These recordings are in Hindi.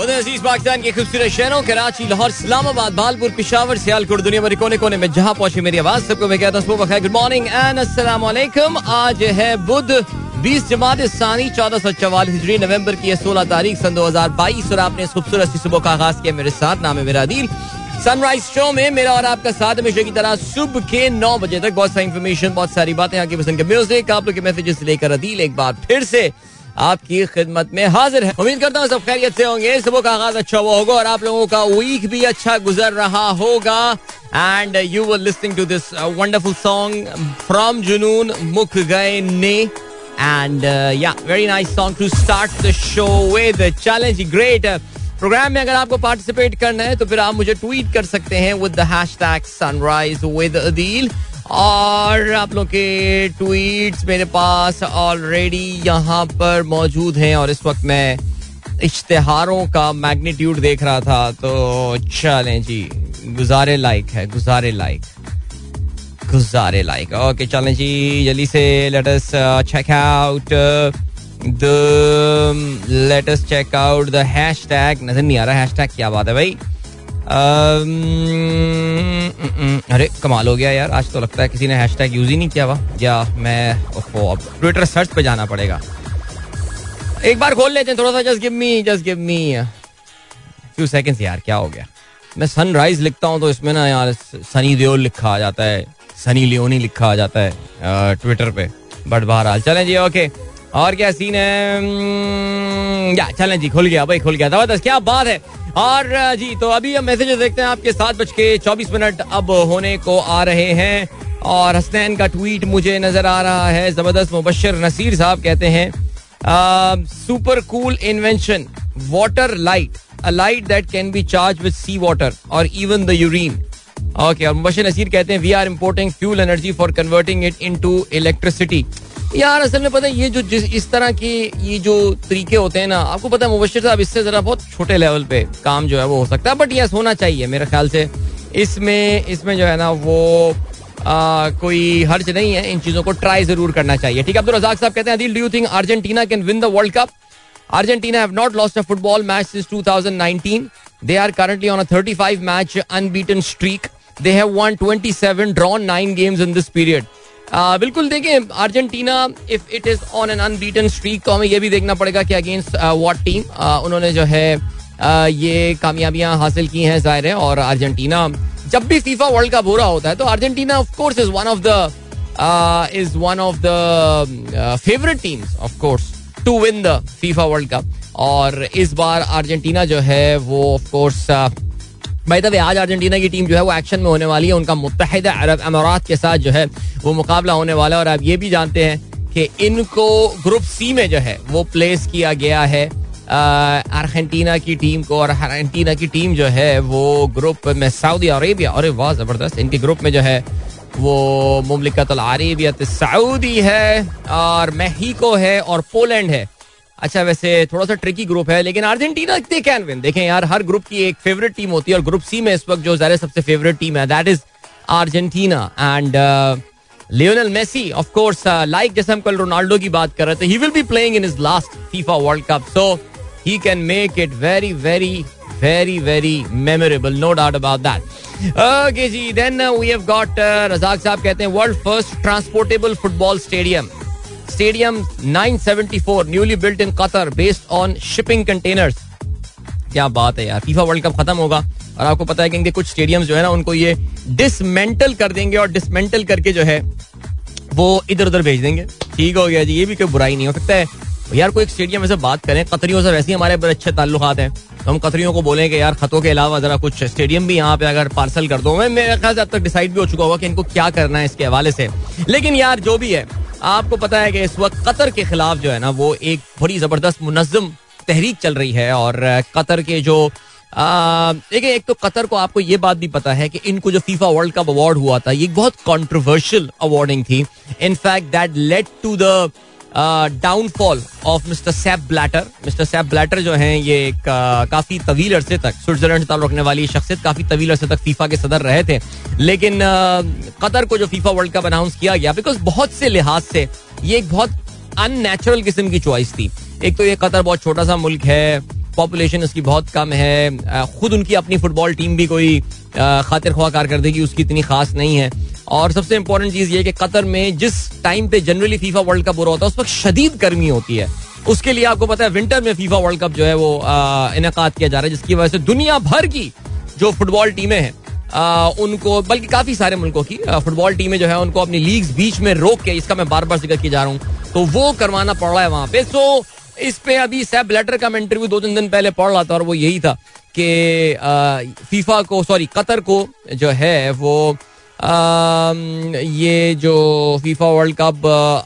अज़ीज़ पाकिस्तान के खूबसूरत शहरों, कराची, लाहौर, इस्लामाबाद बालपुर पिशावर, सियालकोट दुनिया भर कोने कोने में जहाँ पहुँचे मेरी आवाज़, सबको मैं कहता हूँ गुड मॉर्निंग एंड वालेकुम आज है बुध, बीस जमात सानी, चौदह सौ चवालीस हिजरी, नवंबर की सोलह तारीख, सन दो हज़ार बाईस, और आपने इस खूबसूरत सुबह का आगाज़ किया मेरे साथ, नाम है मेरा दिल सनराइज शो में मेरा और आपका साथ हमेशा की तरह सुबह के नौ बजे तक बहुत सारी इन्फॉर्मेशन बहुत सारी बातें की पसंद के म्यूज़िक आप लोग के मैसेजेस लेकर अदील एक बार फिर से। आपकी खिदमत में हाजिर है। उम्मीद करता हूँ सब खैरियत से होंगे। सुबह का आगाज़ अच्छा हुआ होगा और आप लोगों का वीक भी अच्छा गुजर रहा होगा। And you were listening to this wonderful song from Junoon मुख गए ने and yeah very nice song to start the show with challenge great program में अगर आपको पार्टिसिपेट करना है तो फिर आप मुझे ट्वीट कर सकते हैं with the hashtag sunrise with Adeel और आप लोग के ट्वीट्स मेरे पास ऑलरेडी यहाँ पर मौजूद हैं और इस वक्त मैं इश्तेहारों का मैग्नीट्यूड देख रहा था तो चलें जी, गुजारे लाइक है, गुजारे लाइक गुजारे लाइक ओके चलें जी, जल्दी से let us check out the let us check out the hashtag नज़र नहीं आ रहा हैशटैग क्या बात है भाई? अरे, कमाल हो गया यार। आज तो लगता है किसी ने हैशटैग यूज़ ही नहीं किया हुआ। या मैं अब ट्विटर सर्च पे जाना पड़ेगा। एक बार खोल लेते हैं थोड़ा सा just give me just give me few seconds यार, क्या हो गया? मैं सनराइज लिखता हूँ तो इसमें ना यार सनी देओल लिखा आ जाता है। सनी लियोनी लिखा आ जाता है ट्विटर पे। बट बहरहाल, चलें जी ओके और क्या सीन है? या, चलें जी, खुल गया, भाई, खुल गया। ज़बरदस्त, क्या बात है। और जी तो अभी हम मैसेजेस देखते हैं आपके सात बज के चौबीस मिनट अब होने को आ रहे हैं। और हसनैन का ट्वीट मुझे नज़र आ रहा है, ज़बरदस्त मुबशर नसीर साहब कहते हैं super cool invention water light a light that can be charge with sea water और इवन द यूरिन ओके और मुबशर नसीर कहते हैं we are importing fuel energy for converting it into electricity यार असल में पता है ये जो जिस इस तरह के ये जो तरीके होते हैं ना आपको पता है मुबशर साहब इससे जरा बहुत छोटे लेवल पे काम जो है वो हो सकता है बट यस होना चाहिए मेरे ख्याल से। इसमें इसमें जो है ना वो आ, कोई हर्ज नहीं है इन चीज़ों को ट्राई ज़रूर करना चाहिए। ठीक है अब्दुल रजाक साहब कहते हैं do you think Argentina can win the world cup Argentina have not lost a football match since 2019 they are currently on a 35 match unbeaten streak they have won 27 drawn 9 games in this period बिल्कुल देखें, Argentina if it is on an unbeaten streak तो हमें यह भी देखना पड़ेगा कि अगेंस्ट वॉट टीम उन्होंने जो है ये कामयाबियाँ हासिल की हैं ज़ाहिर है, और अर्जेंटीना, जब भी फीफा वर्ल्ड कप हो रहा होता है तो Argentina of course is one of the is one of the favourite teams of course to win the FIFA world cup और इस बार अर्जेंटीना जो है, वो ऑफ़ कोर्स भाई तब आज अर्जेंटीना की टीम जो है वो एक्शन में होने वाली है। उनका मुतहद अरब अमारात के साथ जो है वो मुकाबला होने वाला है। और आप ये भी जानते हैं कि इनको ग्रुप सी में जो है वो प्लेस किया गया है। अर्जेंटीना की टीम को और अर्जेंटीना की टीम जो है वो ग्रुप में सऊदी अरेबिया और वाह, ज़बरदस्त। इनके ग्रुप में जो है वो मुमलिकत अरेबिया सऊदी है और मेहिको है और पोलैंड है। अच्छा वैसे थोड़ा सा ट्रिकी ग्रुप है, लेकिन अर्जेंटीना दे कैन विन देखें यार, हर ग्रुप की एक फेवरेट टीम होती है और ग्रुप सी में इस वक्त जो ज़्यादा सबसे फेवरेट टीम है that is Argentina and Lionel Messi of course like जैसे हम कल रोनाल्डो की बात कर रहे थे he will be playing in is last FIFA world cup so he can make it very very very very memorable no doubt about that okay ji then we have got Razzaq sahab कहते हैं world first transportable football stadium stadium 974 newly built in Qatar based on shipping containers क्या बात है यार फीफा वर्ल्ड कप खत्म होगा, और आपको पता है कि कुछ स्टेडियम जो है ना, उनको ये डिसमेंटल कर देंगे, और डिसमेंटल करके जो है, वो इधर उधर भेज देंगे। ठीक हो गया जी, ये भी कोई बुराई नहीं हो सकता है। यार, कोई एक स्टेडियम से बात करें, कतरियों से वैसे ही हमारे बड़े अच्छे ताल्लुक हैं। तो हम कतरियों को बोलें कि यार, खतों के अलावा जरा कुछ स्टेडियम भी यहाँ पे अगर पार्सल कर दो। मैं, मेरे ख्याल से अब तक डिसाइड भी हो चुका होगा कि इनको क्या करना है इसके हवाले से। लेकिन यार, जो भी है आपको पता है कि इस वक्त कतर के खिलाफ जो है ना, वो एक बड़ी ज़बरदस्त मुनजम तहरीक चल रही है और कतर के जो देखिए, एक तो कतर को आपको ये बात भी पता है कि इनको जो फीफा वर्ल्ड कप अवार्ड हुआ था, ये बहुत कॉन्ट्रोवर्शियल अवार्डिंग थी। In fact that led to the downfall of mister Sepp Blatter mister Sepp Blatter जो हैं, ये एक काफ़ी तवील अरसे तक स्विट्जरलैंड से रखने वाली शख्सियत, काफ़ी तवील अरसे तक फीफा के सदर रहे थे। लेकिन कतर को जो फीफा वर्ल्ड कप अनाउंस किया गया बिकॉज़ बहुत से लिहाज से ये एक बहुत अननेचुरल किस्म की चॉइस थी। एक तो ये कतर बहुत छोटा सा मुल्क है पॉपुलेशन उसकी बहुत कम है खुद उनकी अपनी फुटबॉल टीम भी कोई खातिर ख्वाह कारकर्दगी उसकी इतनी खास नहीं है। और सबसे इंपॉर्टेंट चीज़ ये कि कतर में जिस टाइम पे जनरली फीफा वर्ल्ड कप हो रहा होता है, उस वक्त शदीद गर्मी होती है। उसके लिए आपको पता है विंटर में फीफा वर्ल्ड कप जो है वो इनका किया जा रहा है, जिसकी वजह से दुनिया भर की जो फुटबॉल टीमें हैं उनको, बल्कि काफ़ी सारे मुल्कों की फुटबॉल टीमें जो है, उनको अपनी लीग्स बीच में रोक के, इसका मैं बार बार ज़िक्र किया जा रहा हूँ। तो वो करवाना पड़ रहा है वहाँ पे। सो इस पे अभी सैब लेटर का मैं इंटरव्यू दो तीन दिन पहले पढ़ रहा था और वो यही था कि फीफा को सॉरी कतर को जो है वो ये जो फीफा वर्ल्ड कप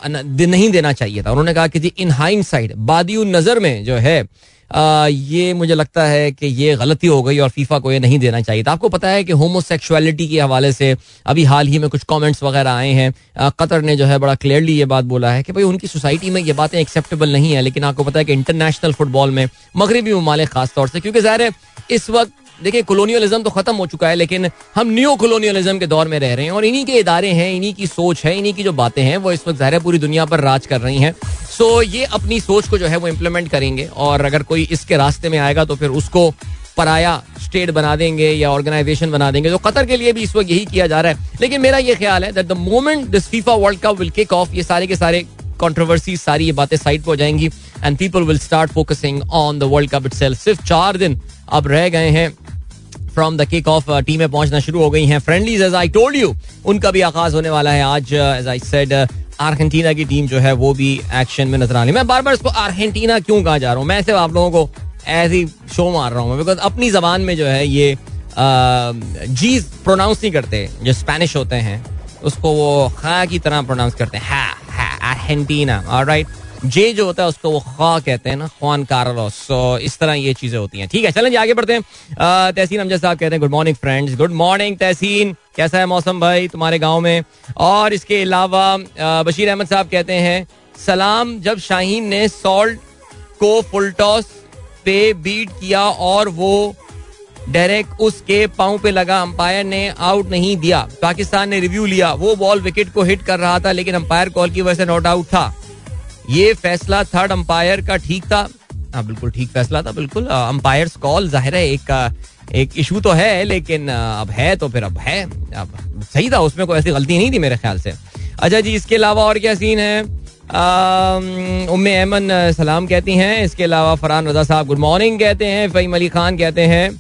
नहीं देना चाहिए था। उन्होंने कहा कि जी इन हाइंड साइड बादी नज़र में जो है ये मुझे लगता है कि ये गलती हो गई और फीफा को ये नहीं देना चाहिए था। आपको पता है कि होमोसेक्सुअलिटी के हवाले से अभी हाल ही में कुछ कमेंट्स वगैरह आए हैं। कतर ने जो है बड़ा क्लियरली ये बात बोला है कि भाई उनकी सोसाइटी में ये बातें एक्सेप्टेबल नहीं है, लेकिन आपको पता है कि इंटरनेशनल फुटबॉल में मगरबी ममालिक खासतौर से, क्योंकि ज़ाहिर है, इस वक्त देखिए कॉलोनियलिज्म तो खत्म हो चुका है, लेकिन हम न्यू कॉलोनियलिज्म के दौर में रह रहे हैं और इन्हीं के इदारे हैं, इन्हीं की सोच है, इन्हीं की जो बातें हैं, वो इस वक्त ज़ाहिर पूरी दुनिया पर राज कर रही हैं। सो ये अपनी सोच को जो है वो इम्प्लीमेंट करेंगे और अगर कोई इसके रास्ते में आएगा तो फिर उसको पराया स्टेट बना देंगे या ऑर्गेनाइजेशन बना देंगे तो कतर के लिए भी इस वक्त यही किया जा रहा है। लेकिन मेरा ये ख्याल है that the moment this FIFA world cup will kick off ये सारे के सारे कंट्रोवर्सी सारी ये बातें साइड पर हो जाएँगी and people will start focusing on the world cup itself सिर्फ़ चार दिन अब रह गए हैं। फ्रॉम द किक ऑफ़ टीमें पहुँचना शुरू हो गई हैं। Friendlies as I told you उनका भी आगाज़ होने वाला है आज एज आई सेड अर्जेंटीना की टीम जो है वो भी एक्शन में नज़र आनी मैं बार बार इसको अर्जेंटीना क्यों कहा जा रहा हूँ? मैं सिर्फ़ आप लोगों को ऐसी शो मार रहा हूँ बिकॉज़ अपनी जबान में जो है ये जी uh, प्रोनाउंस नहीं करते जो स्पेनिश होते हैं उसको वो खा की तरह प्रोनाउंस करते हैं। अर्जेंटीना राइट जे जो होता है उसको वो खा कहते हैं ना खान कारलोस सो इस तरह ये चीज़ें होती हैं। ठीक है, चलें जी, आगे बढ़ते हैं। तहसीन अमजद साहब कहते हैं good morning friends good morning Tehseen. कैसा है मौसम भाई तुम्हारे गाँव में? और इसके अलावा बशीर अहमद साहब कहते हैं, सलाम, जब शाहीन ने सॉल्ट को फुल टॉस पे बीट किया और वो डायरेक्ट उसके पाँव पे लगा अंपायर ने आउट नहीं दिया। पाकिस्तान ने रिव्यू लिया। वो बॉल विकेट को हिट कर रहा था, लेकिन अंपायर कॉल की वजह से नॉट आउट था। ये फैसला थर्ड अंपायर का ठीक था। हाँ बिल्कुल ठीक फैसला था, बिल्कुल। अंपायर कॉल, ज़ाहिर है, एक एक इशू तो है, लेकिन अब है तो फिर अब है। अब सही था, उसमें कोई ऐसी गलती नहीं थी मेरे ख्याल से। अच्छा जी, इसके अलावा और क्या सीन है? उम्मे अहमन सलाम कहती हैं, इसके अलावा फरहान रजा साहब गुड मॉर्निंग कहते हैं, फहीम अली खान कहते हैं,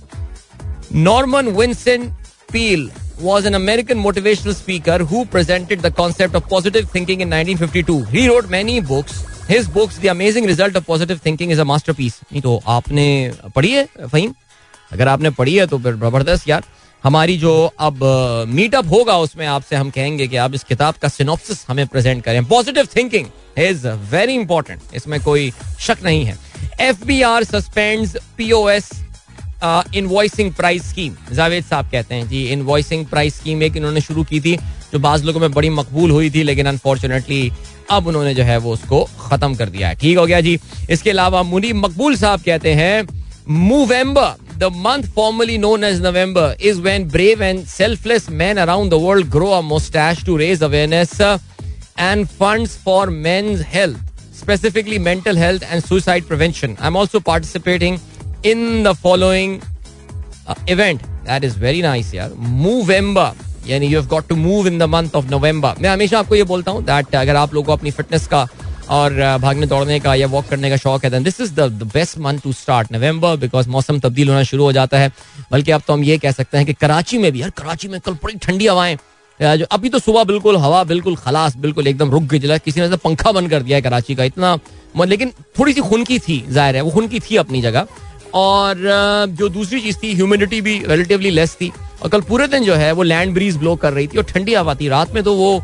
Norman Vinson Peel was an American motivational speaker who presented the concept of positive thinking in 1952. He wrote many books. His books, The Amazing Result of Positive Thinking, is a masterpiece. नहीं तो आपने पढ़ी है फहीम अगर आपने पढ़ी है तो फिर ज़बरदस्त यार हमारी जो अब मीटअप होगा उसमें आपसे हम कहेंगे कि आप इस किताब का सिनॉप्सिस हमें प्रेजेंट करें positive thinking is very important इसमें कोई शक नहीं है F B R suspend P O S invoicing price scheme Javed sahab कहते हैं, जी इनवॉइसिंग प्राइस स्कीम एक इन्होंने शुरू की थी, जो बाज लोगों में बड़ी मकबूल हुई थी, लेकिन अनफॉर्चुनेटली अब उन्होंने जो है वो उसको खत्म कर दिया है. ठीक हो गया जी। इसके अलावा मुनी मकबूल साहब कहते हैं Movember the month formally known as November is when brave and selfless man around the world grow a moustache to raise awareness and funds for men's health specifically mental health and suicide prevention. I'm also participating in the following event that is very nice यार मूवेम्बर यानी you have got to move in the month of November मैं हमेशा आपको ये बोलता हूँ दैट अगर आप लोगों को अपनी फिटनेस का और uh, भागने दौड़ने का या वॉक करने का शौक है then this is the best month to start November because मौसम तब्दील होना शुरू हो जाता है। बल्कि अब तो हम ये कह सकते हैं कि कराची में भी यार कराची में कल बड़ी ठंडी हवाएँ जो अभी तो सुबह बिल्कुल हवा बिल्कुल खलास बिल्कुल एकदम रुक गई जला किसी ने तो पंखा बंद कर दिया है कराची का इतना लेकिन थोड़ी सी खुनकी थी ज़ाहिर है वो खुनकी थी अपनी जगह। और जो दूसरी चीज़ थी ह्यूमिडिटी भी रिलेटिवली लेस थी। और कल पूरे दिन जो है, वो लैंड ब्रीज ब्लो कर रही थी और ठंडी हवा थी। रात में तो वो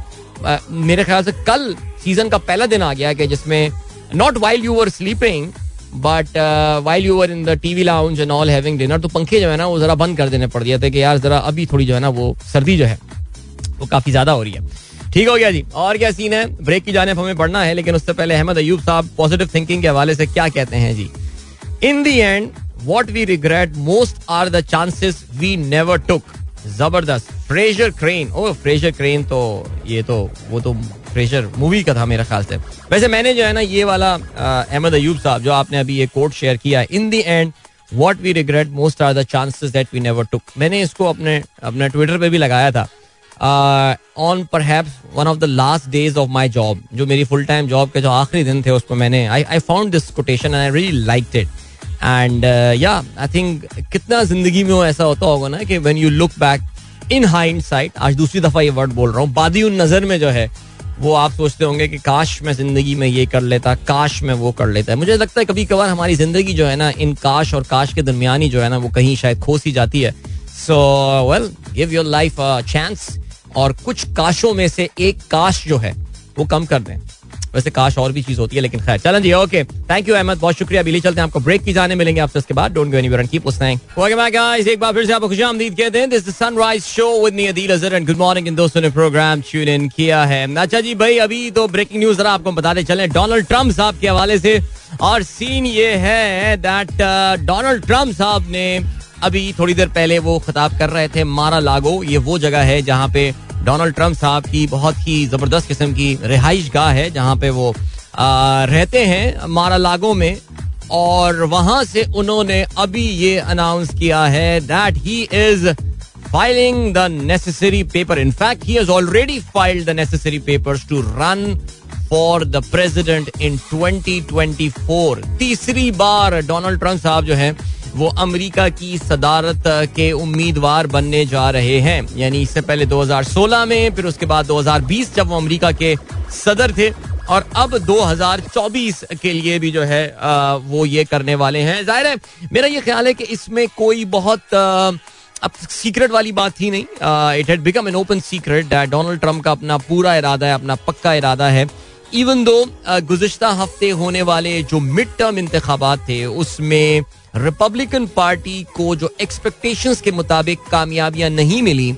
मेरे ख्याल से कल सीज़न का पहला दिन आ गया कि जिसमें not while you were sleeping but while you were in the TV lounge and all having dinner तो पंखे जो है ना, वो जरा बंद कर देने पड़ दिए थे कि यार जरा अभी थोड़ी जो है ना, वो सर्दी जो है, वो काफ़ी ज़्यादा हो रही है। ठीक हो गया जी। और क्या सीन है? ब्रेक की जाने हमें पढ़ना है, लेकिन उससे पहले अहमद अयूब साहब पॉजिटिव थिंकिंग के हवाले से क्या कहते हैं जी? In the end what we regret most are the chances we never took ज़बरदस्त। फ्रेजर क्रेन ओ फ्रेजर क्रेन तो ये तो वो तो फ्रेजर मूवी का था मेरा ख्याल से। वैसे मैंने जो है ना, ये वाला अहमद अयूब साहब, जो आपने अभी ये कोट शेयर किया in the end what we regret most are the chances that we never took मैंने इसको अपने अपने ट्विटर पे भी लगाया था। ऑन पर one of the last days of my job जो मेरी फुल टाइम जॉब के जो आखिरी दिन थे, उसको मैंने I I found this quotation I really like it and yeah I think कितना ज़िंदगी में वो ऐसा होता होगा ना कि when you look back in hindsight आज दूसरी दफ़ा ये वर्ड बोल रहा हूँ, बादी उन नज़र में जो है, वो आप सोचते होंगे कि काश मैं ज़िंदगी में ये कर लेता, काश मैं वो कर लेता है। मुझे लगता है कभी कभार हमारी ज़िंदगी जो है ना, इन काश और काश के दरमियान ही जो है ना, वो कहीं शायद खो सी जाती है। So well give your life chance और कुछ काशों में से एक काश जो है, वो कम कर दें। वैसे काश और भी चीज़ होती है, लेकिन खैर। चलें जी ओके थैंक यू अहमद बहुत शुक्रिया, अभी चलते हैं आपको ब्रेक की जाने मिलेंगे आपसे इसके बाद। Don't go anywhere and keep listening okay my guys एक बार फिर से आपको खुशामदीद कहते हैं। This the sunrise show with me Adeel Azhar and good morning इन दोस्तों ने प्रोग्राम ट्यून इन किया है। अच्छा जी, भाई, अभी तो ब्रेकिंग न्यूज़ जरा आपको बताते चले। डोनाल्ड ट्रंप साहब के हवाले से। और सीन ये है दैट डोनाल्ड ट्रंप साहब ने अभी थोड़ी देर पहले वो खिताब कर रहे थे मारा लागो। ये वो जगह है जहाँ पे डोनाल्ड ट्रंप साहब की बहुत ही ज़बरदस्त किस्म की रिहाइश गाह है, जहाँ पे वो रहते हैं मारा लागो में। और वहाँ से उन्होंने अभी ये अनाउंस किया है that he is filing the necessary paper in fact he has already filed the necessary papers to run for the president in 2024 तीसरी बार डोनाल्ड ट्रंप साहब जो है वो अमेरिका की सदारत के उम्मीदवार बनने जा रहे हैं। यानी इससे पहले 2016 में फिर उसके बाद 2020 जब वो अमेरिका के सदर थे और अब 2024 के लिए भी जो है आ, वो ये करने वाले हैं। ज़ाहिर है मेरा ये ख्याल है कि इसमें कोई बहुत आ, अब सीक्रेट वाली बात ही नहीं। It had become an open secret that Donald Trump का अपना पूरा इरादा है अपना पक्का इरादा है। इवन दो गुजशत हफ़्ते होने वाले जो मिड टर्म इंतबात थे उसमें रिपब्लिकन पार्टी को जो एक्सपेक्टेशंस के मुताबिक कामयाबियाँ नहीं मिली,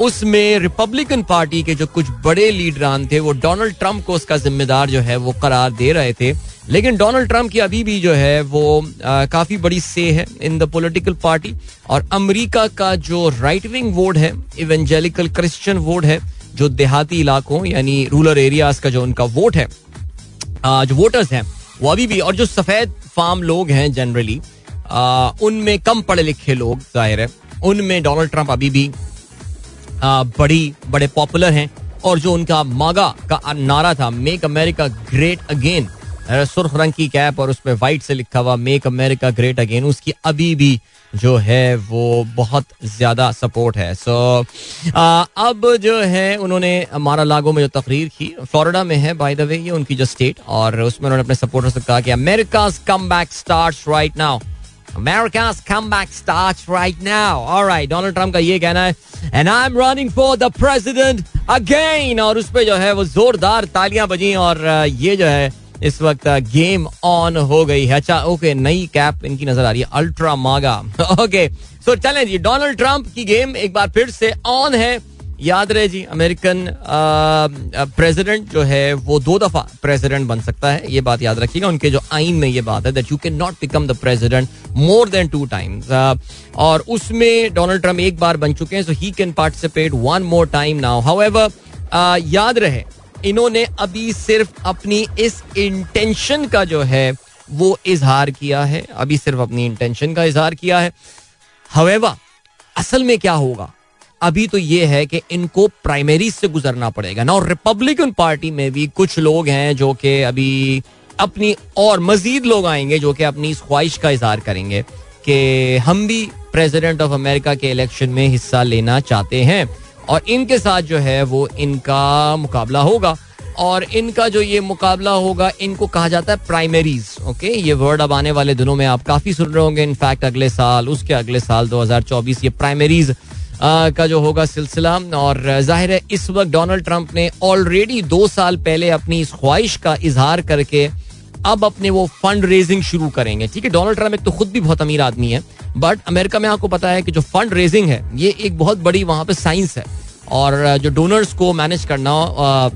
उसमें रिपब्लिकन पार्टी के जो कुछ बड़े लीडरान थे, वो डोनाल्ड ट्रंप को उसका जिम्मेदार जो है वो करार दे रहे थे। लेकिन डोनाल्ड ट्रंप की अभी भी जो है वो काफ़ी बड़ी से है इन द पॉलिटिकल पार्टी और अमेरिका का जो राइट विंग वोट है इवेंजेलिकल क्रिश्चियन वोट है, जो देहाती इलाकों, यानी रूरल एरियाज़ का जो उनका वोट है जो वोटर्स हैं, वो अभी भी, और जो सफ़ेद फार्म लोग हैं जनरली उनमें कम पढ़े लिखे लोग ज़ाहिर है। उनमें डोनाल्ड ट्रंप अभी भी आ, बड़ी बड़े पॉपुलर हैं और जो उनका मागा का नारा था मेक अमेरिका ग्रेट अगेन सुर्ख रंग की कैप और उसमें व्हाइट से लिखा हुआ मेक अमेरिका ग्रेट अगेन उसकी अभी भी जो है वो बहुत ज़्यादा सपोर्ट है। सो so, अब जो है उन्होंने मारा लागो में जो तकरीर की फ्लोरिडा में है बाय द वे ये उनकी जो स्टेट और उसमें उन्होंने अपने सपोर्टर से कहा कि America come back start right now America's comeback starts right now. All right, Donald Trump का ये कहना है and I'm running for the president again. और उस पे जो है वो जोरदार तालियाँ बजी और ये जो है इस वक्त गेम ऑन हो गई है। अच्छा ओके नई कैप इनकी नज़र आ रही है अल्ट्रा मागा ओके सो चलें जी डोनाल्ड ट्रंप की गेम एक बार फिर से ऑन है। याद रहे जी, अमेरिकन प्रेसिडेंट जो है, वो दो दफ़ा प्रेसिडेंट बन सकता है, ये बात याद रखिएगा। उनके जो आइन में ये बात है that you can not become the president more than two times और उसमें डोनाल्ड ट्रंप एक बार बन चुके हैं so he can participate one more time now how याद रहे, इन्होंने अभी सिर्फ़ अपनी इस इंटेंशन का जो है, वो इजहार किया है। अभी सिर्फ़ अपनी इंटेंशन का इजहार किया है। हवेवा असल में क्या होगा? अभी तो ये है कि इनको प्राइमरी से गुजरना पड़ेगा। ना और रिपब्लिकन पार्टी में भी कुछ लोग हैं जो कि अभी अपनी और मजीद लोग आएँगे जो कि अपनी इस ख्वाहिश का इजहार करेंगे कि हम भी प्रेसिडेंट ऑफ़ अमेरिका के इलेक्शन में हिस्सा लेना चाहते हैं और इनके साथ जो है वो इनका मुकाबला होगा। और इनका जो ये मुकाबला होगा, इनको कहा जाता है प्राइमरीज ओके ये वर्ड अब आने वाले दिनों में आप काफ़ी सुन रहे होंगे। इनफैक्ट अगले साल, उसके अगले साल 2024 ये प्राइमरीज का जो होगा सिलसिला। और ज़ाहिर है, इस वक्त डोनाल्ड ट्रंप ने ऑलरेडी दो साल पहले अपनी इस ख्वाहिश का इजहार करके अब अपने वो फंड रेजिंग शुरू करेंगे। ठीक है, डोनाल्ड ट्रंप एक तो खुद भी बहुत अमीर आदमी है बट अमेरिका में आपको पता है कि जो फंड रेजिंग है, ये एक बहुत बड़ी वहाँ पे साइंस है। और जो डोनर्स को मैनेज करना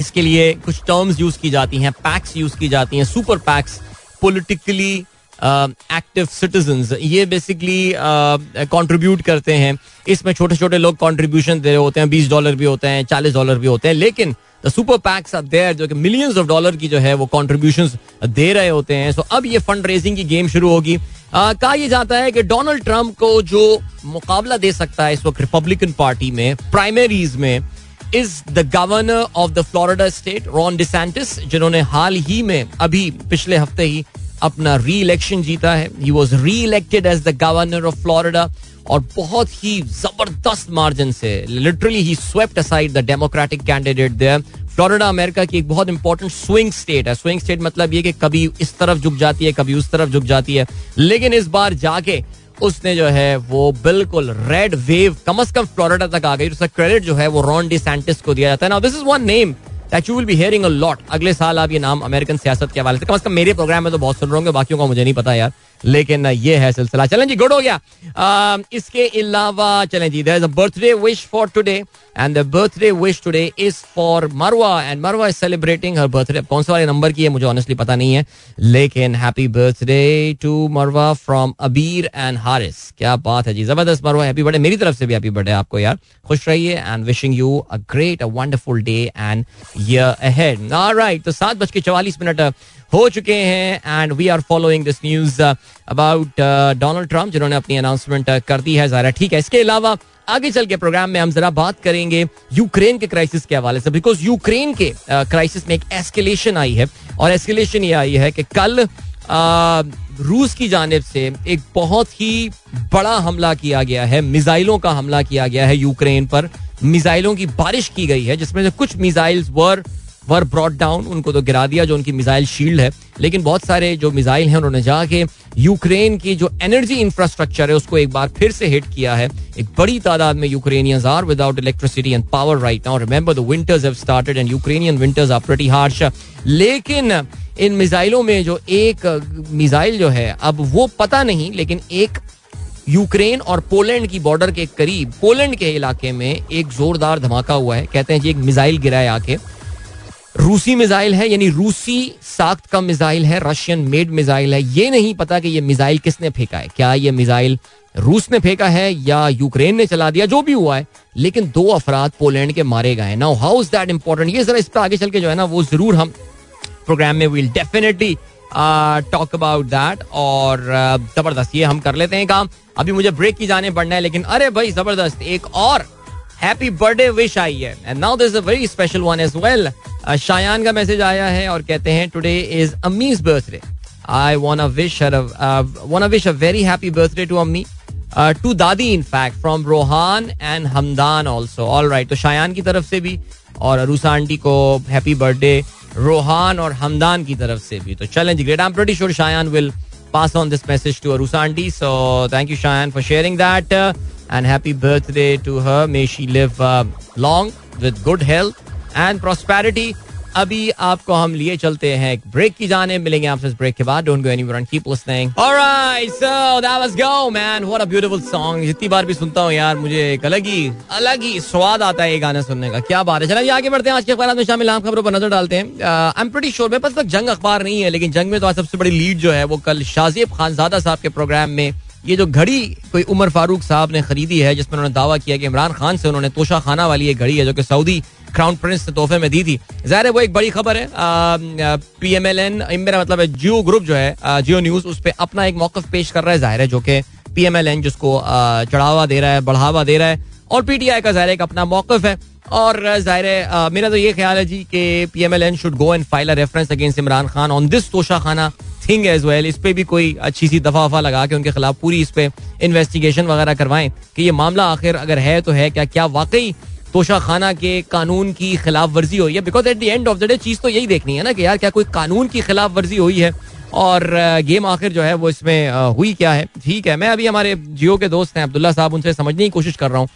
इसके लिए कुछ टर्म्स यूज़ की जाती हैं पैक्स यूज़ की जाती हैं super PACs politically active citizen ये बेसिकली कंट्रीब्यूट करते हैं। इसमें छोटे छोटे लोग कंट्रीब्यूशन दे रहे होते हैं, बीस डॉलर भी होते हैं, चालीस डॉलर भी होते हैं, लेकिन the super PACs are there जो कि मिलियंस ऑफ़ डॉलर की जो है वो कॉन्ट्रीब्यूशन दे रहे होते हैं। सो अब ये फंड रेजिंग की गेम शुरू होगी। कहा यह जाता है कि डोनाल्ड ट्रंप को जो मुकाबला दे सकता है इस वक्त रिपब्लिकन पार्टी में प्राइमरीज में is the governor of the Florida state Ron DeSantis जिन्होंने हाल ही में, अभी पिछले हफ़्ते ही अपना री इलेक्शन जीता है। He was re elected as the governor of Florida और बहुत ही ज़बरदस्त मार्जिन से literally he swept aside the Democratic candidate there Florida America की एक बहुत इंपॉर्टेंट स्विंग स्टेट है। स्विंग स्टेट मतलब ये कि कभी इस तरफ़ झुक जाती है, कभी उस तरफ़ झुक जाती है। लेकिन इस बार जाके उसने जो है, वो बिल्कुल रेड वेव कम अज कम फ्लोरिडा तक आ गई। उसका क्रेडिट जो है, वो रॉन डी सैंटिस को दिया जाता है। ना this is one name that you will be hearing a lot अगले साल आप ये नाम अमेरिकन सियासत के हवाले से कम अज कम मेरे प्रोग्राम में तो बहुत सुन रहे होंगे बाकी का मुझे नहीं पता यार। लेकिन ये है सिलसिला। चलें जी, गुड हो गया। इसके अलावा चलें जी is a birthday wish for today and the birthday wish today is for Marwa and Marwa is celebrating her birthday कौन से वाले नंबर की है, मुझे ऑनेस्टली पता नहीं है। लेकिन happy birthday to Marwa from Abeer and Haris क्या बात है जी, ज़बरदस्त मरवा हैप्पी बर्थडे मेरी तरफ़ से भी हैप्पी बर्थडे आपको यार। खुश रहिए and wishing you a great a wonderful day and year ahead alright तो सात बज के चवालीस मिनट हो चुके हैं and we are following this news about Donald Trump जिन्होंने अपनी अनाउंसमेंट uh, कर दी है ज़ारा ठीक है। इसके अलावा आगे चल के प्रोग्राम में हम जरा बात करेंगे यूक्रेन के क्राइसिस के हवाले से बिकॉज़ यूक्रेन के क्राइसिस uh, में एक एस्केलेशन आई है और एस्केलेशन ये आई है कि कल uh, रूस की जानब से एक बहुत ही बड़ा हमला किया गया है मिसाइलों का हमला किया गया है यूक्रेन पर। मिसाइलों की बारिश की गई है जिसमें से कुछ missiles were were brought down उनको तो गिरा दिया, जो उनकी मिसाइल शील्ड है। लेकिन बहुत सारे जो मिसाइल हैं, उन्होंने जाके यूक्रेन की जो एनर्जी इंफ्रास्ट्रक्चर है, उसको एक बार फिर से हिट किया है। एक बड़ी तादाद में Ukrainians are without electricity and power right now remember the winters have started and Ukrainian winters are pretty harsh लेकिन इन मिसाइलों में जो एक मिसाइल जो है, अब वो पता नहीं, लेकिन एक यूक्रेन और पोलैंड की बॉर्डर के करीब पोलैंड के इलाके में एक जोरदार धमाका हुआ है। कहते हैं जी, एक मिसाइल गिरा है आके। रूसी मिसाइल है यानी रूसी साख्त का मिसाइल है रशियन मेड मिसाइल है। ये नहीं पता कि ये मिसाइल किसने फेंका है। क्या ये मिसाइल रूस ने फेंका है या यूक्रेन ने चला दिया? जो भी हुआ है लेकिन दो अफराद पोलैंड के मारे गए now how is that important ये जरा इस पर आगे चल के जो है ना वो ज़रूर हम प्रोग्राम में will definitely talk about that और uh, ज़बरदस्त ये हम कर लेते हैं काम। अभी मुझे ब्रेक की जाने पड़ना है लेकिन अरे भाई ज़बरदस्त। एक और हैप्पी बर्थडे विश आई है and now this a very special one as well Shayan का मैसेज आया है और कहते हैं today is Ammi's birthday I want wish want wish a very happy birthday to Ammi to Dadi in fact from Rohan and Hamdan also all right तो शायान की तरफ़ से भी और अरूसा आंटी को हैप्पी बर्थडे रोहान और हमदान की तरफ़ से भी तो चलें जी great I am pretty sure Shayan will pass on this message to Arusa auntie. So thank you, Shayan, for sharing that. Happy birthday to her. May she live uh, long with good health and prosperity. अभी आपको हम लिए चलते हैं एक ब्रेक की जाने मिलेंगे आपसे इस ब्रेक के बाद। Don't go anywhere and keep listening alright so that was go man what a beautiful song जितनी बार भी सुनता हूँ यार मुझे एक अलग ही अलग ही स्वाद आता है ये गाना सुनने का। क्या बात है। चलिए आगे बढ़ते हैं। आज के अखबार में शामिल आम खबरों पर नज़र डालते हैं। आई एम प्रीटी श्योर मेरे पास तक जंग अखबार नहीं है लेकिन जंग में तो आज सबसे बड़ी लीड जो है वो कल शाजिब खानजादा साहब के प्रोग्राम में ये जो घड़ी कोई उमर फारूक साहब ने खरीदी है, जिसमें उन्होंने दावा किया कि इमरान खान से उन्होंने तोशा खाना वाली एक घड़ी है, जो कि सऊदी क्राउन प्रिंस ने तोहफे में दी थी। ज़ाहिर है वो एक बड़ी खबर है। पी एम एल एन मेरा मतलब है जियो ग्रुप जो है जियो न्यूज़ उस पर अपना एक मौकफ पेश कर रहा है, ज़ाहिर है, जो कि पी एम एल एन जिसको चढ़ावा दे रहा है, बढ़ावा दे रहा है। और पी टी आई का ज़ाहिर एक अपना मौकफ है। और ज़ाहिर मेरा तो ये ख्याल है जी कि P M L N should go and file a reference against Imran Khan on this Tosha Khana thing as well इस पर भी कोई अच्छी सी दफ़ा वफा लगा के उनके खिलाफ पूरी इस पर इन्वेस्टिगेशन वगैरह करवाएँ कि ये मामला आखिर अगर है तो है क्या क्या वाकई तोशा खाना के कानून की खिलाफ वर्जी हुई है? Because at the end of the day चीज़ तो यही देखनी है ना कि यार क्या कोई कानून की खिलाफ वर्जी हुई है? और गेम आखिर जो है वो इसमें हुई क्या है? ठीक है, मैं अभी हमारे जियो के दोस्त हैं, अब्दुल्ला साहब, उनसे समझने की कोशिश कर रहा हूँ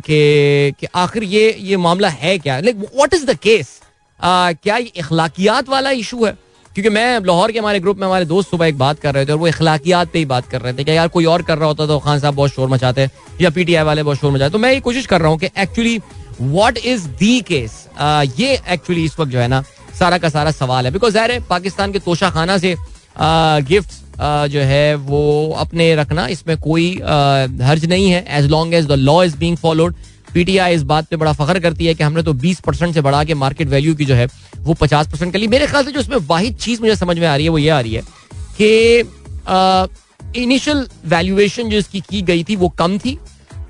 कि आखिर ये ये मामला है क्या? Like what is the case क्या ये इखलाकियात वाला इशू है? क्योंकि मैं लाहौर के हमारे ग्रुप में हमारे दोस्त सुबह एक बात कर रहे थे और वो इखलाकियात पे ही बात कर रहे थे कि यार कोई और कर रहा होता तो खान साहब बहुत शोर मचाते हैं या पीटीआई वाले बहुत शोर मचाते। तो मैं ये कोशिश कर रहा हूँ कि actually what is the case ये एक्चुअली इस वक्त जो है ना सारा का सारा सवाल है। बिकॉज़ ज़ाहिर पाकिस्तान के तोशा खाना से गिफ्ट जो है वो अपने रखना, इसमें कोई हर्ज नहीं है। As long as the law is being followed PTI इस बात पे बड़ा फख्र करती है कि हमने तो 20 परसेंट से बढ़ा के मार्केट वैल्यू की जो है, वो 50 परसेंट कर ली। मेरे ख्याल से जो उसमें वाहिद चीज़ मुझे समझ में आ रही है, वो ये आ रही है कि इनिशियल वैल्यूएशन जो इसकी की गई थी, वो कम थी।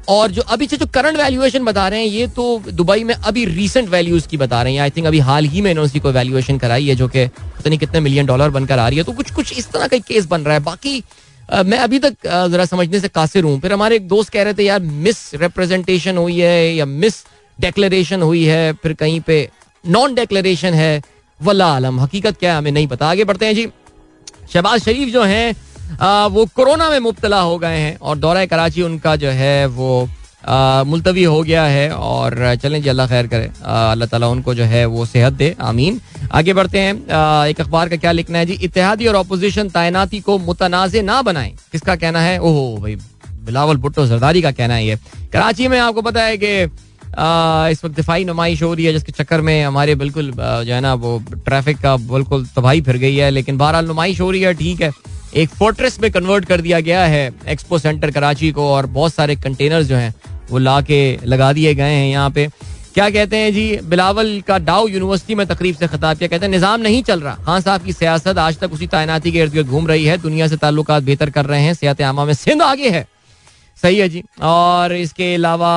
और जो अभी से जो करंट वैल्यूएशन बता रहे हैं, ये तो दुबई में अभी रीसेंट वैल्यूज़ की बता रहे हैं। आई थिंक अभी हाल ही में इन्होंने कोई वैल्यूएशन कराई है, जो कि पता नहीं कितने मिलियन डॉलर बनकर आ रही है। तो कुछ कुछ इस तरह का केस बन रहा है। बाकी मैं अभी तक जरा समझने से कासिर हूँ। फिर हमारे एक दोस्त कह रहे थे, यार मिस रिप्रेजेंटेशन हुई है या मिस डेक्लेरेशन हुई है? फिर कहीं पे नॉन डेक्लेरेशन है। वल्ला आलम, हकीकत क्या है, हमें नहीं पता। आगे बढ़ते हैं जी। शहबाज शरीफ जो हैं वो कोरोना में मुबतला हो गए हैं और दौरा कराची उनका जो है, वो मुलतवी हो गया है और चलें जी, अल्लाह खैर करे। अल्लाह ताला उनको जो है वो सेहत दे, आमीन। आगे बढ़ते हैं। एक अखबार का क्या लिखना है जी? इतिहादी और अपोजिशन तैनाती को मुतनाज़ ना बनाए। किसका कहना है? ओह, भाई, बिलावल भुट्टो जरदारी का कहना है ये। कराची में आपको पता है कि इस वक्त दिफाई नुमाइश हो रही है, जिसके चक्कर में हमारे बिल्कुल जो है ना, वो ट्रैफ़िक का बिल्कुल तबाही फिर गई है, लेकिन बहरहाल नुमाइश हो रही है, ठीक है। एक फोर्ट्रेस में कन्वर्ट कर दिया गया है एक्सपो सेंटर कराची को और बहुत सारे कंटेनर्स जो हैं वो ला के लगा दिए गए हैं यहाँ पे। क्या कहते हैं जी, बिलावल का डाउ यूनिवर्सिटी में तकरीब से खिताब किया। कहते हैं, निज़ाम नहीं चल रहा। खान साहब की सियासत आज तक उसी तैनाती के इर्द गिर्द घूम रही है। दुनिया से ताल्लुक बेहतर कर रहे हैं। सियात आमा में सिंध आगे है। सही है जी। और इसके अलावा,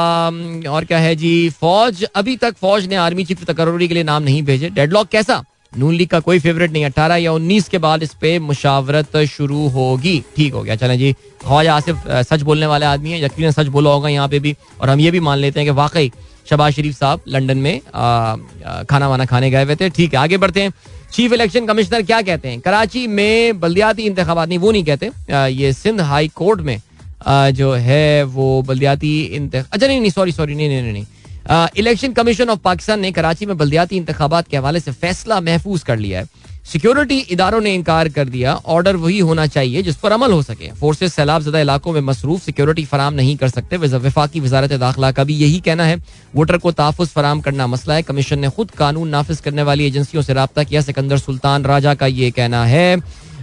और क्या है जी, फौज, अभी तक फौज ने आर्मी चीफ तकर्री के लिए नाम नहीं भेजे। डेडलॉक कैसा? नून लीग का कोई फेवरेट नहीं अठारह या उन्नीस के बाद इस पे मुशावरत शुरू होगी। ठीक हो गया चलें जी। ख्वाजा आसिफ सच बोलने वाले आदमी है यकीन सच बोला होगा यहाँ पे भी। और हम ये भी मान लेते हैं कि वाकई शबाज शरीफ साहब लंदन में आ, आ, खाना वाना खाने गए हुए थे। ठीक है आगे बढ़ते हैं। चीफ इलेक्शन कमिश्नर क्या कहते हैं? कराची में बल्दियाती इंतबात नहीं वो नहीं कहते। आ, ये सिंध हाई कोर्ट में आ, जो है वो बल्दियाती अच्छा नहीं नहीं सॉरी सॉरी नहीं नहीं नहीं। इलेक्शन कमीशन ऑफ़ पाकिस्तान ने कराची में बल्दियाती इंतबात के हवाले से फैसला महफूज कर लिया है। सिक्योरिटी इदारों ने इनकार कर दिया। ऑर्डर वही होना चाहिए जिस पर अमल हो सके। फोर्सेज सैलाब जदा इलाकों में मसरूफ सिक्योरिटी फराम नहीं कर सकते। विफाकी वजारत दाखिला का भी यही कहना है। वोटर को तहफ़ फराम करना मसला है। कमीशन ने खुद कानून नाफिज करने वाली एजेंसियों से रबता किया। सिकंदर सुल्तान राजा का ये कहना है।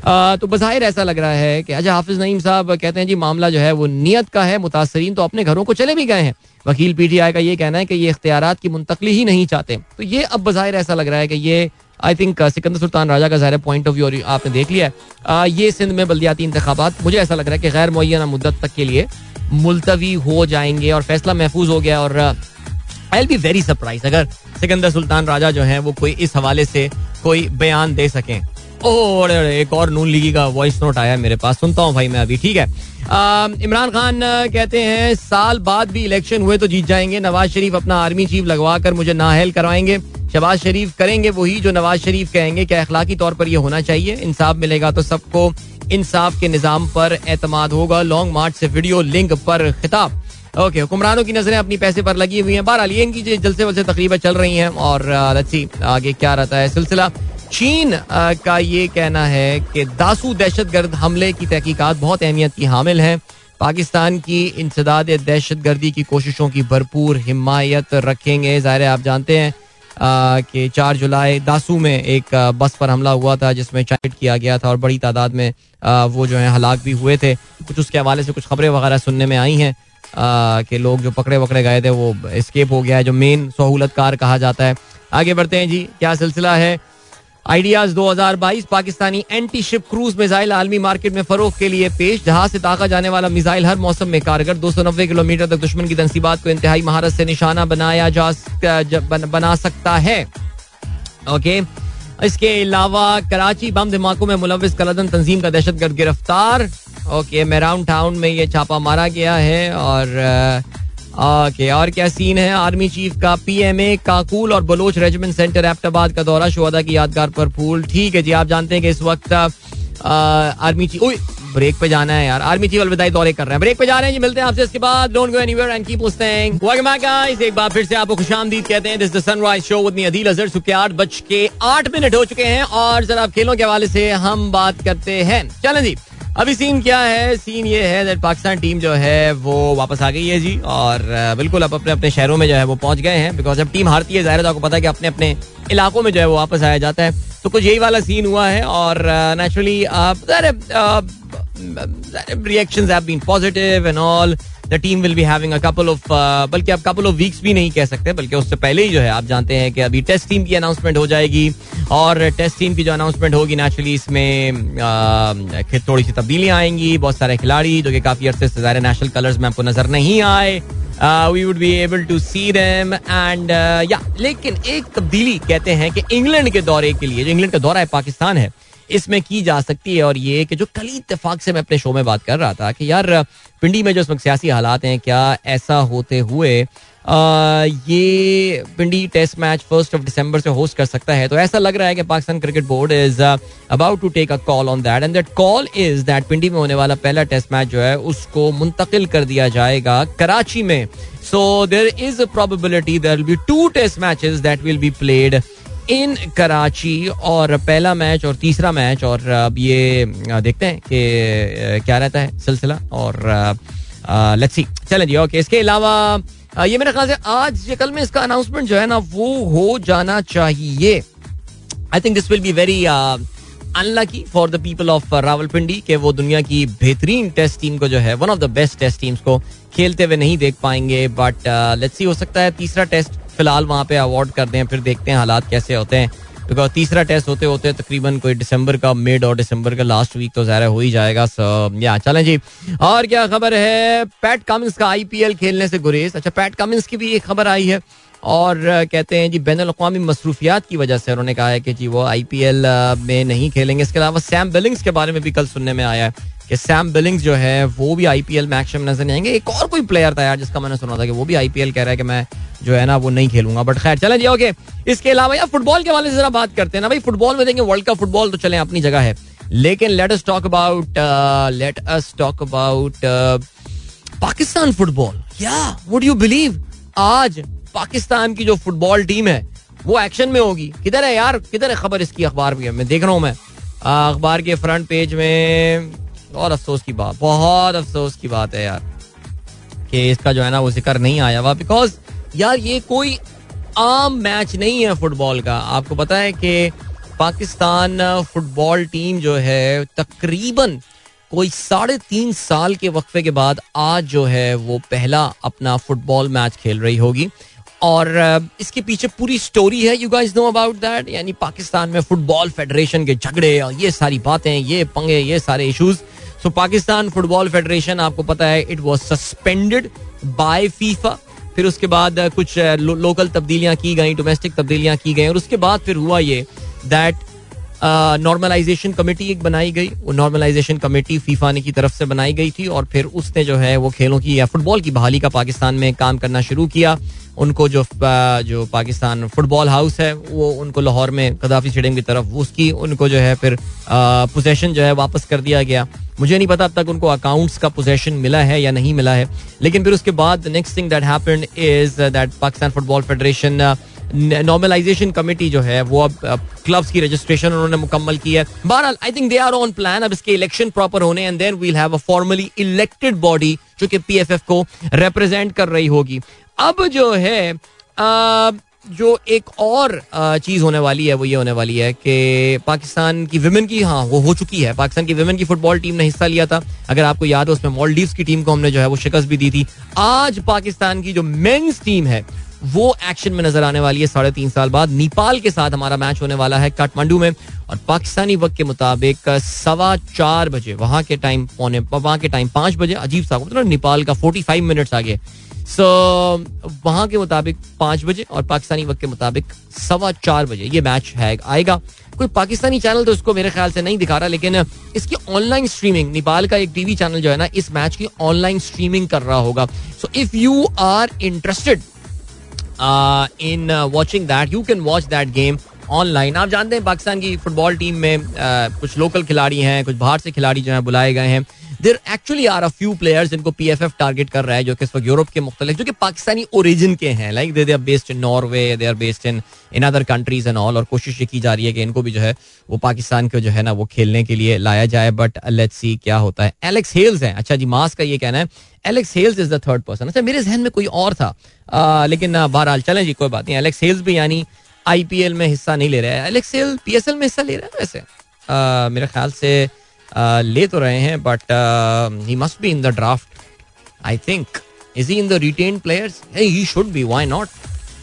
आ, तो बज़ाहिर ऐसा लग रहा है कि अच्छा हाफिज नईम साहब कहते हैं जी मामला जो है वो नियत का है। मुतासरीन तो अपने घरों को चले भी गए हैं। वकील पीटीआई का ये कहना है कि ये इख्तियार की मुंतकली ही नहीं चाहते। तो ये अब बाहिर ऐसा लग रहा है कि ये आई थिंक सिकंदर सुल्तान राजा का ज़ाहिर पॉइंट ऑफ़ व्यू आपने देख लिया है। ये सिंध में बल्दियाती इंतबात मुझे ऐसा लग रहा है कि गैर मुना मुद्दत तक के लिए मुलतवी हो जाएँगे और फैसला महफूज हो गया और I'll be very surprise अगर सिकंदर सुल्तान राजा जो है वो कोई इस हवाले से कोई बयान दे सकें। ओह एक और नून लीगी का वॉइस नोट आया मेरे पास, सुनता हूँ भाई मैं अभी, ठीक है? इमरान खान कहते हैं, साल बाद भी इलेक्शन हुए तो जीत जाएँगे। नवाज़ शरीफ अपना आर्मी चीफ लगवा कर मुझे नाहल करवाएँगे। शबाज शरीफ करेंगे वही जो नवाज़ शरीफ कहेंगे क्या अखलाकी तौर पर यह होना चाहिए। इंसाफ मिलेगा तो सबको इंसाफ के निज़ाम पर एतमाद होगा। लॉन्ग मार्च से वीडियो लिंक पर खिताब। ओके, हुक्मरानों की नज़रें अपनी पैसे पर लगी हुई हैं। बहरहाल इनकी जलसे वलसे तकरीबें चल रही हैं और आगे क्या रहता है सिलसिला। चीन का ये कहना है कि दासू दहशत गर्द हमले की तहकीकात बहुत अहमियत की हामिल है। पाकिस्तान की इंसदाद दहशत गर्दी की कोशिशों की भरपूर हिमायत रखेंगे। ज़ाहिर आप जानते हैं कि चार जुलाई दासू में एक बस पर हमला हुआ था, जिसमें चाइट किया गया था और बड़ी तादाद में वो जो है हलाक भी हुए थे। कुछ उसके हवाले से कुछ खबरें वगैरह सुनने में आई हैं कि लोग जो पकड़े पकड़े गए थे, वो स्केप हो गया है, जो मेन सहूलत कार कहा जाता है। आगे बढ़ते हैं जी, क्या सिलसिला है? Ideas 2022 Pakistani anti ship cruise missile आलमी मार्केट में फरोख के लिए पेश। जहाज़ से ताका जाने वाला मिसाइल हर मौसम में कारगर। 290 किलोमीटर तक दुश्मन की तनसीबात को इंतहाई महारत से निशाना बनाया जा बना सकता है। ओके। इसके अलावा कराची बम धमाकों में मुलविस कलदन तंजीम का दहशत गर्द गिरफ़्तार। ओके मेराउन टाउन में ये छापा मारा गया है और ओके और क्या सीन है? आर्मी चीफ का पीएमए काकुल और बलोच रेजिमेंट सेंटर एबटाबाद का दौरा शुहदा की यादगार पर फूल ठीक है जी, आप जानते हैं कि इस वक्त आर्मी चीफ ब्रेक पे जाना है यार। आर्मी चीफ अलविदाई दौरे कर रहे हैं। ब्रेक पे जा रहे हैं जी, मिलते हैं आपसे इसके बाद। Don't go anywhere and keep listening welcome back guys एक बार फिर से आपको खुशामदीद कहते हैं। This the sunrise show with me Adeel Azhar सुबह आठ बज के आठ मिनट हो चुके हैं और जरा खेलों के हवाले से हम बात करते हैं। चलें जी। अभी सीन क्या है? सीन ये है दैट पाकिस्तान टीम जो है, वो वापस आ गई है जी और बिल्कुल अब अपने अपने शहरों में जो है वो पहुँच गए हैं बिकॉज़ जब टीम हारती है, ज़ाहिर है तो आपको पता है कि अपने अपने इलाकों में जो है वो वापस आया जाता है। तो कुछ यही वाला सीन हुआ है और naturally reaction positive and all team will be having a couple of बल्कि अब कपल ऑफ़ वीक्स भी नहीं कह सकते बल्कि उससे पहले ही जो है आप जानते हैं कि अभी टेस्ट टीम की अनाउंसमेंट हो जाएगी और टेस्ट टीम की जो अनाउंसमेंट होगी नेचुरली इसमें uh, थोड़ी सी तब्दीलियाँ आएँगी बहुत सारे खिलाड़ी जो कि काफ़ी अरसे से ज़ाहिर नेशनल कलर्स में आपको नज़र नहीं आए। We would be able to see them and yeah लेकिन एक तब्दीली कहते हैं कि इंग्लैंड के दौरे के लिए जो इंग्लैंड का दौरा है पाकिस्तान है इसमें की जा सकती है और ये कि जो कल इतफाक से मैं अपने शो में बात कर रहा था कि यार पिंडी में जो इस वक्त सियासी हालात हैं, क्या ऐसा होते हुए ये Pindi test match first of December से होस्ट कर सकता है? तो ऐसा लग रहा है कि Pakistan cricket board is about to take a call on that and that call is that Pindi में होने वाला पहला टेस्ट मैच जो है, उसको मुंतकिल कर दिया जाएगा कराची में. So there is a probability there be two test matches that will be played in Karachi और पहला मैच और तीसरा मैच और अब ये देखते हैं कि क्या रहता है सिलसिला और लेट्स सी चलें जी ओके इसके अलावा ये मेरे ख्याल से आज या कल में इसका अनाउंसमेंट जो है ना, वो हो जाना चाहिए। I think this will be very unlucky for the people of Rawalpindi के वो दुनिया की बेहतरीन टेस्ट टीम को जो है one of the best test teams को खेलते हुए नहीं देख पाएँगे बट लेट्स सी हो सकता है तीसरा टेस्ट फ़िलहाल वहाँ पे अवार्ड कर दें, फिर देखते हैं हालात कैसे होते हैं। बिकॉज़ तीसरा टेस्ट होते होते तकरीबन कोई दिसंबर का मिड और दिसंबर का लास्ट वीक तो ज़ाहिर हो ही जाएगा। या चलें जी। और क्या खबर है? पैट कमिंस का आईपीएल खेलने से गुरेज। अच्छा पैट कमिंस की भी एक खबर आई है। और कहते हैं जी, बैन अवी मसरूफियात की वजह से उन्होंने कहा है कि जी, वो आईपीएल में नहीं खेलेंगे। इसके अलावा सैम बिलिंग्स के बारे में भी कल सुनने में आया है। कि सैम बिलिंग्स जो है, वो भी आईपीएल में एक्शन में नज़र नहीं आएँगे। एक और कोई प्लेयर था यार, जिसका मैंने सुना था कि वो भी आईपीएल कह रहा है कि मैं जो है ना, वो नहीं खेलूँगा। बट खैर, चलें जी ओके इसके अलावा यार फुटबॉल के वाले से जरा बात करते हैं ना भाई। फुटबॉल में देंगे वर्ल्ड कप फुटबॉल तो चले, अपनी जगह है। लेकिन let us talk about let us talk about Pakistan football yeah would you believe आज पाकिस्तान की जो फुटबॉल टीम है, वो एक्शन में होगी। किधर है यार? किधर है खबर? इसकी अखबार मैं देख रहा हूँ मैं। अखबार के फ्रंट पेज में बहुत अफसोस की बात, बहुत अफसोस की बात है यार, कि इसका जो है ना वो ज़िक्र नहीं आया हुआ। बिकॉज़ यार ये कोई आम मैच नहीं है फुटबॉल का। आपको पता है कि पाकिस्तान फुटबॉल टीम जो है, तकरीबन कोई साढ़े तीन साल के वक्फे के बाद आज जो है वो पहला अपना फुटबॉल मैच खेल रही होगी। और इसके पीछे पूरी स्टोरी है you guys know about that यानी पाकिस्तान में फुटबॉल फेडरेशन के झगड़े और ये सारी बातें, ये पंगे, ये सारे issues so Pakistan football federation आपको पता है it was suspended by FIFA फिर उसके बाद कुछ लो, लोकल तब्दीलियाँ की गई डोमेस्टिक तब्दीलियाँ की गई और उसके बाद फिर हुआ ये दैट नॉर्मलाइजेशन कमेटी एक बनाई गई। वो नॉर्मलाइजेशन कमेटी फीफा ने की तरफ़ से बनाई गई थी और फिर उसने जो है वो खेलों की या फुटबॉल की बहाली का पाकिस्तान में काम करना शुरू किया। उनको जो जो पाकिस्तान फुटबॉल हाउस है, वो उनको लाहौर में कदाफी स्टेडियम की तरफ़ उसकी उनको जो है फिर पोजेशन जो है वापस कर दिया गया। मुझे नहीं पता अब तक उनको अकाउंट्स का पोजेशन मिला है या नहीं मिला है। लेकिन फिर उसके बाद next thing that happened is that Pakistan football federation normalisation committee जो है वो अब क्लब्स की रजिस्ट्रेशन उन्होंने मुकम्मल की है। बहरहाल I think they are on plan अब इसके इलेक्शन प्रॉपर होने and then we'll have a formally elected body जो कि पीएफएफ को रिप्रेजेंट कर रही होगी। अब जो है आ, जो एक और चीज़ होने वाली है वो ये होने वाली है कि पाकिस्तान की विमेन की हाँ वो हो चुकी है। पाकिस्तान की विमेन की फुटबॉल टीम ने हिस्सा लिया था। अगर आपको याद है उसमें मॉलडीव की टीम को हमने जो है वो शिकस्त भी दी थी। आज पाकिस्तान की जो मेन्स टीम है वो एक्शन में नज़र आने वाली है साढ़े तीन साल बाद। नेपाल के साथ हमारा मैच होने वाला है काठमांडू में और पाकिस्तानी वक्त के मुताबिक सवा चार बजे, वहाँ के टाइम पौने, वहाँ के टाइम पाँच बजे, अजीब सा मतलब नेपाल का फोर्टी फाइव मिनट्स आगे। सो वहाँ के मुताबिक पाँच बजे और पाकिस्तानी वक्त के मुताबिक सवा चार बजे ये मैच है, आएगा। कोई पाकिस्तानी चैनल तो इसको मेरे ख्याल से नहीं दिखा रहा, लेकिन इसकी ऑनलाइन स्ट्रीमिंग नेपाल का एक टीवी चैनल जो है ना, इस मैच की ऑनलाइन स्ट्रीमिंग कर रहा होगा। So if you are interested in watching that you can watch that game online आप जानते हैं पाकिस्तान की फुटबॉल टीम में uh, कुछ लोकल खिलाड़ी हैं कुछ बाहर से खिलाड़ी जो हैं बुलाए गए हैं। There actually are a few players जिनको पी एफ़ एफ़ टारगेट कर रहा है जो कि इस वक्त यूरोप के मुख्तलिफ़ जो कि पाकिस्तानी ओरिजिन के हैं। Like they are based in Norway they are based in in other countries and all और कोशिश ये की जा रही है कि इनको भी जो है वो पाकिस्तान को जो है ना वो खेलने के लिए लाया जाए। बट लेट्स सी क्या होता है। एलेक्स हेल्स है। अच्छा जी मास का ये कहना है। Alex Hales is the third person अच्छा मेरे जहन में कोई और था। आ, लेकिन बहरहाल चलें जी कोई बात नहीं। एलेक्स हेल्स भी यानी आईपीएल में हिस्सा नहीं ले रहा है। एलेक्स हेल पीएसएल में हिस्सा ले रहा है वैसे? मेरे ख्याल से ले तो रहे हैं but he must be in the draft I think is he in the retained players he should be why not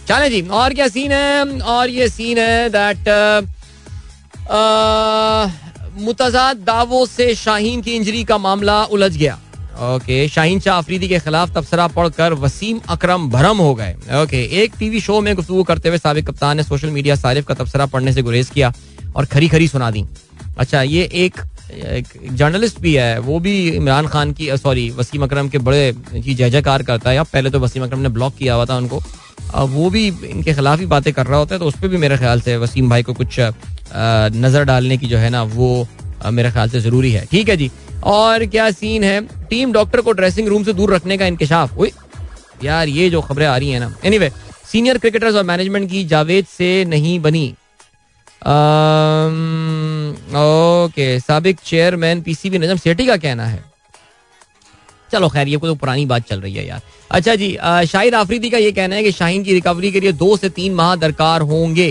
चले जी, और क्या सीन है? और ये सीन है दैट मुतजाद दावों से शाहीन की इंजरी का मामला उलझ गया। ओके शाहीन शाह अफरीदी के खिलाफ तबसरा पढ़कर वसीम अकरम भरम हो गए। ओके एक टीवी शो में गुफ्तु करते हुए सबक कप्तान ने सोशल मीडिया सारिफ का तबसरा पढ़ने से गुरेज किया और खरी खरी सुना दी। अच्छा ये एक जर्नलिस्ट भी है, वो भी इमरान खान की सॉरी वसीम अकरम के बड़े जी जय जयकार करता है। या पहले तो वसीम अकरम ने ब्लॉक किया हुआ था उनको। वो भी इनके खिलाफ ही बातें कर रहा होता है तो उस पर भी मेरे ख्याल से वसीम भाई को कुछ नज़र डालने की जो है ना, वो मेरे ख्याल से ज़रूरी है। ठीक है जी। और क्या सीन है? टीम डॉक्टर को ड्रेसिंग रूम से दूर रखने का इंकशाफ। यार, ये जो खबरें आ रही है ना। एनीवे सीनियर क्रिकेटर्स और मैनेजमेंट की जावेद से नहीं बनी। ओके, सबक चेयरमैन पीसीबी नजम सेठी का कहना है। चलो खैर, ये तो पुरानी बात चल रही है यार। अच्छा जी शाहिद आफरीदी का ये कहना है कि शाहीन की रिकवरी के लिए दो से तीन माह दरकार होंगे।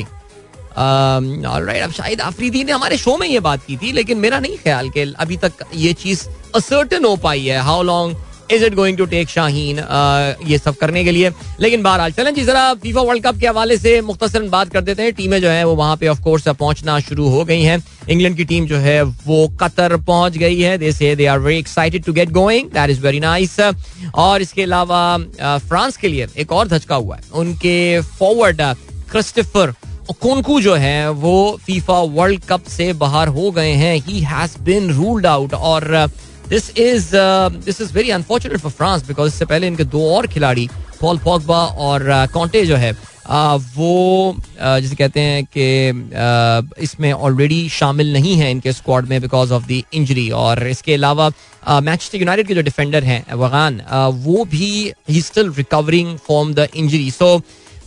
राइट अब शाहिद आफरीदी ने हमारे शो में ये बात की थी, लेकिन मेरा नहीं ख्याल कि अभी तक ये चीज़ असर्टन हो पाई है। How long is it going to take Shaheen ये सब करने के लिए? लेकिन बहरहाल, चलें जी, जरा फीफा वर्ल्ड कप के हवाले से मुख्तर बात कर देते हैं। टीमें जो है, वो वहाँ पे ऑफ़ कोर्स पहुँचना शुरू हो गई हैं। इंग्लैंड की टीम जो है, वो कतर पहुँच गई है। They say they are very excited to get going that is very nice और इसके अलावा फ्रांस के लिए एक और धचका हुआ है। उनके फॉरवर्ड क्रिस्टोफर कोनकू जो है, वो फीफा वर्ल्ड कप से बाहर हो गए हैं। He has been ruled out और this is this is very unfortunate for France because इससे पहले इनके दो और खिलाड़ी पॉल पॉगबा और कॉन्टे uh, जो है uh, वो uh, जिसे कहते हैं कि इसमें ऑलरेडी शामिल नहीं है इनके स्क्वाड में बिकॉज़ ऑफ़ द इंजरी और इसके अलावा मैनचेस्टर यूनाइटेड के जो डिफेंडर हैं वगान वो भी he still recovering from the injury so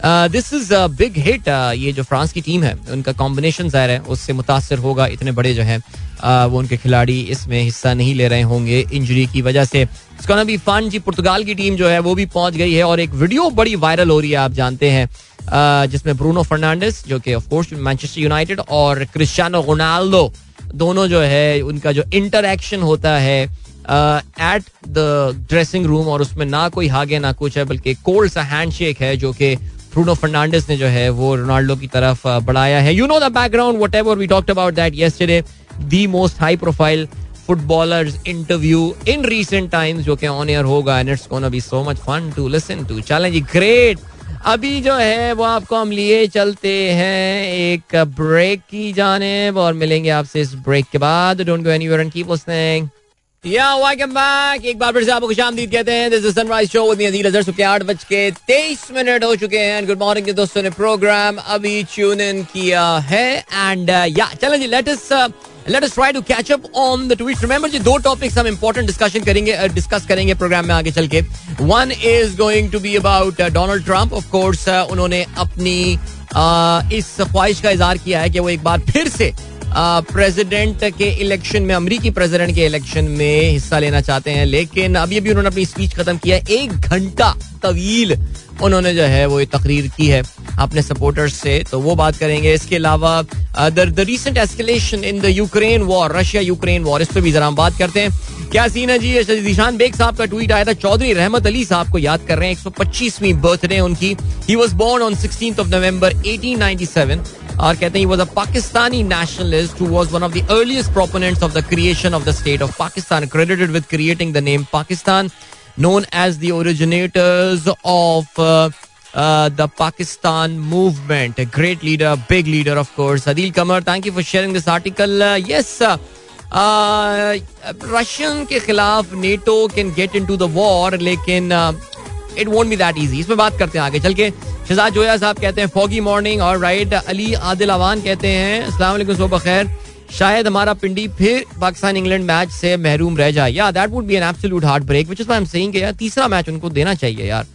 this is big hit ये जो फ्रांस की टीम है उनका कॉम्बिनेशन ज़ाहिर है उससे मुतासर होगा इतने बड़े जो हैं uh, वो उनके खिलाड़ी इसमें हिस्सा नहीं ले रहे होंगे इंजरी की वजह से। भी फन जी पुर्तगाल की टीम जो है वो भी पहुँच गई है और एक वीडियो बड़ी वायरल हो रही है आप जानते हैं। Uh, जिसमें ब्रूनो फर्नांडिस जो कि ऑफ़ कोर्स मैनचेस्टर यूनाइटेड और क्रिस्टियानो रोनाल्डो दोनों जो है उनका जो इंटरेक्शन होता है एट द ड्रेसिंग रूम और उसमें ना कोई हागे ना कुछ है बल्कि कोल्ड सा हैंडशेक है जो कि ब्रूनो फर्नांडिस ने जो है वो रोनाल्डो की तरफ़ बढ़ाया है। You know the background whatever we talked about that yesterday the most high profile footballers interview in recent times जो कि ऑन एयर होगा and it's gonna be so much fun to listen to चलें जी ग्रेट अभी जो है वो आपको हम लिए चलते हैं एक ब्रेक की जाने और मिलेंगे आपसे इस ब्रेक के बाद। Don't go anywhere and keep listening दोस्तों ने प्रोग्राम अभी इन किया है। एंड चलें जी let us let us try to catch up on the tweet remember जी दो टॉपिक्स हम इंपॉर्टेंट डिस्कशन करेंगे डिस्कस uh, करेंगे प्रोग्राम में आगे चल के। One is going to be about Donald Trump of course उन्होंने अपनी uh, इस ख्वाहिश का इजहार किया है कि वो एक बार फिर से प्रेसिडेंट के इलेक्शन में, अमरीकी प्रेसिडेंट के इलेक्शन में हिस्सा लेना चाहते हैं, लेकिन अभी अभी उन्होंने अपनी स्पीच खत्म किया एक घंटा तवील उन्होंने जो है वो तकरीर की है अपने सपोर्टर्स से। तो वो बात करेंगे। इसके अलावा the recent escalation in the Ukraine war Russia Ukraine war इस पर भी जरा हम बात करते हैं। क्या सीन है जी दिशान बेग साहब का ट्वीट आया था। चौधरी रहमत अली साहब को याद कर रहे हैं, एक सौ पच्चीसवीं बर्थडे उनकी। He was born on sixteen of November eighteen ninety seven और कहते हैं was a Pakistani nationalist who was one of the earliest proponents of the creation of the state of Pakistan credited with creating the name Pakistan known as the originators of uh, uh, the Pakistan movement. A great leader, big leader, of course. Adil Kamar, thank you for sharing this article. Uh, yes, Russian के खिलाफ NATO can get into the war लेकिन it won't be that easy इसमें बात करते हैं आगे चल के। शहजाद जोया साहब कहते हैं फॉगी मॉर्निंग और राइट अली आदिल अवान कहते हैं अस्सलाम सुबह खैर. शायद हमारा पिंडी फिर पाकिस्तान इंग्लैंड मैच से महरूम रह जाए। या that would be an absolute heartbreak which is I am saying यार तीसरा मैच उनको देना चाहिए यार।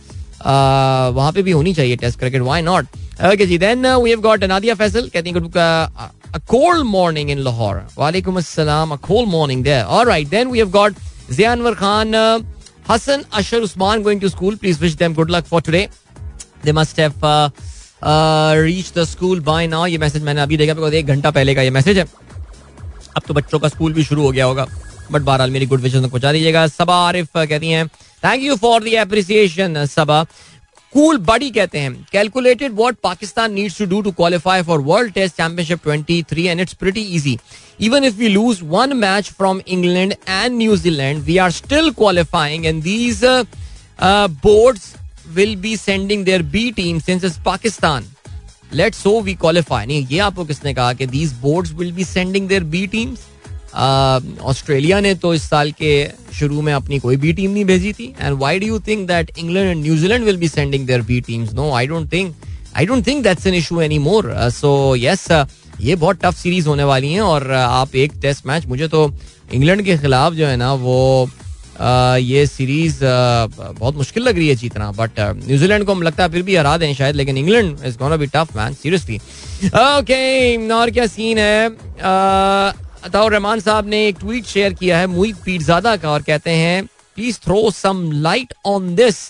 वहाँ पे भी होनी चाहिए test cricket why not okay ji then we have got Nadia Faisal कहती हैं cold morning in Lahore. Walaikum assalam, a cold morning there. All right, then we have got Zianwar Khan, uh, Hassan Ashar Usman going to school. Please wish them good luck for today. They must have uh, uh, reached the school by now. ये मैसेज मैंने अभी देखा बिकॉज़ एक घंटा पहले का ये मैसेज है अब तो बच्चों का स्कूल भी शुरू हो गया होगा बट बहरहाल मेरी गुड विशेष पहुँचा दीजिएगा सबा आरिफ कहती हैं thank you for the appreciation Saba cool buddy कहते हैं। Calculated what Pakistan needs to do to qualify for world test championship 23 and it's pretty easy even if we lose one match from England and New Zealand we are still qualifying and these boards will be sending their B team since is Pakistan late so we qualify नहीं, ये आपको किसने कहा कि these boards will be sending their B teams Australia ने तो इस साल के शुरू में अपनी कोई बी टीम नहीं भेजी थी। And why do you think that England and New Zealand will be sending their B teams no I don't think I don't think that's an issue any more so yes ये बहुत टफ सीरीज़ होने वाली है और आप एक टेस्ट मैच मुझे तो इंग्लैंड के खिलाफ जो है ना, वो ये सीरीज़ बहुत मुश्किल लग रही है जीतना। बट न्यूजीलैंड को हम लगता है फिर भी हरा दें शायद, लेकिन England is gonna be tough man seriously okay और क्या सीन है? अताउर रहमान साहब ने एक ट्वीट शेयर किया है मुई पीरजादा का और कहते हैं please throw some light on this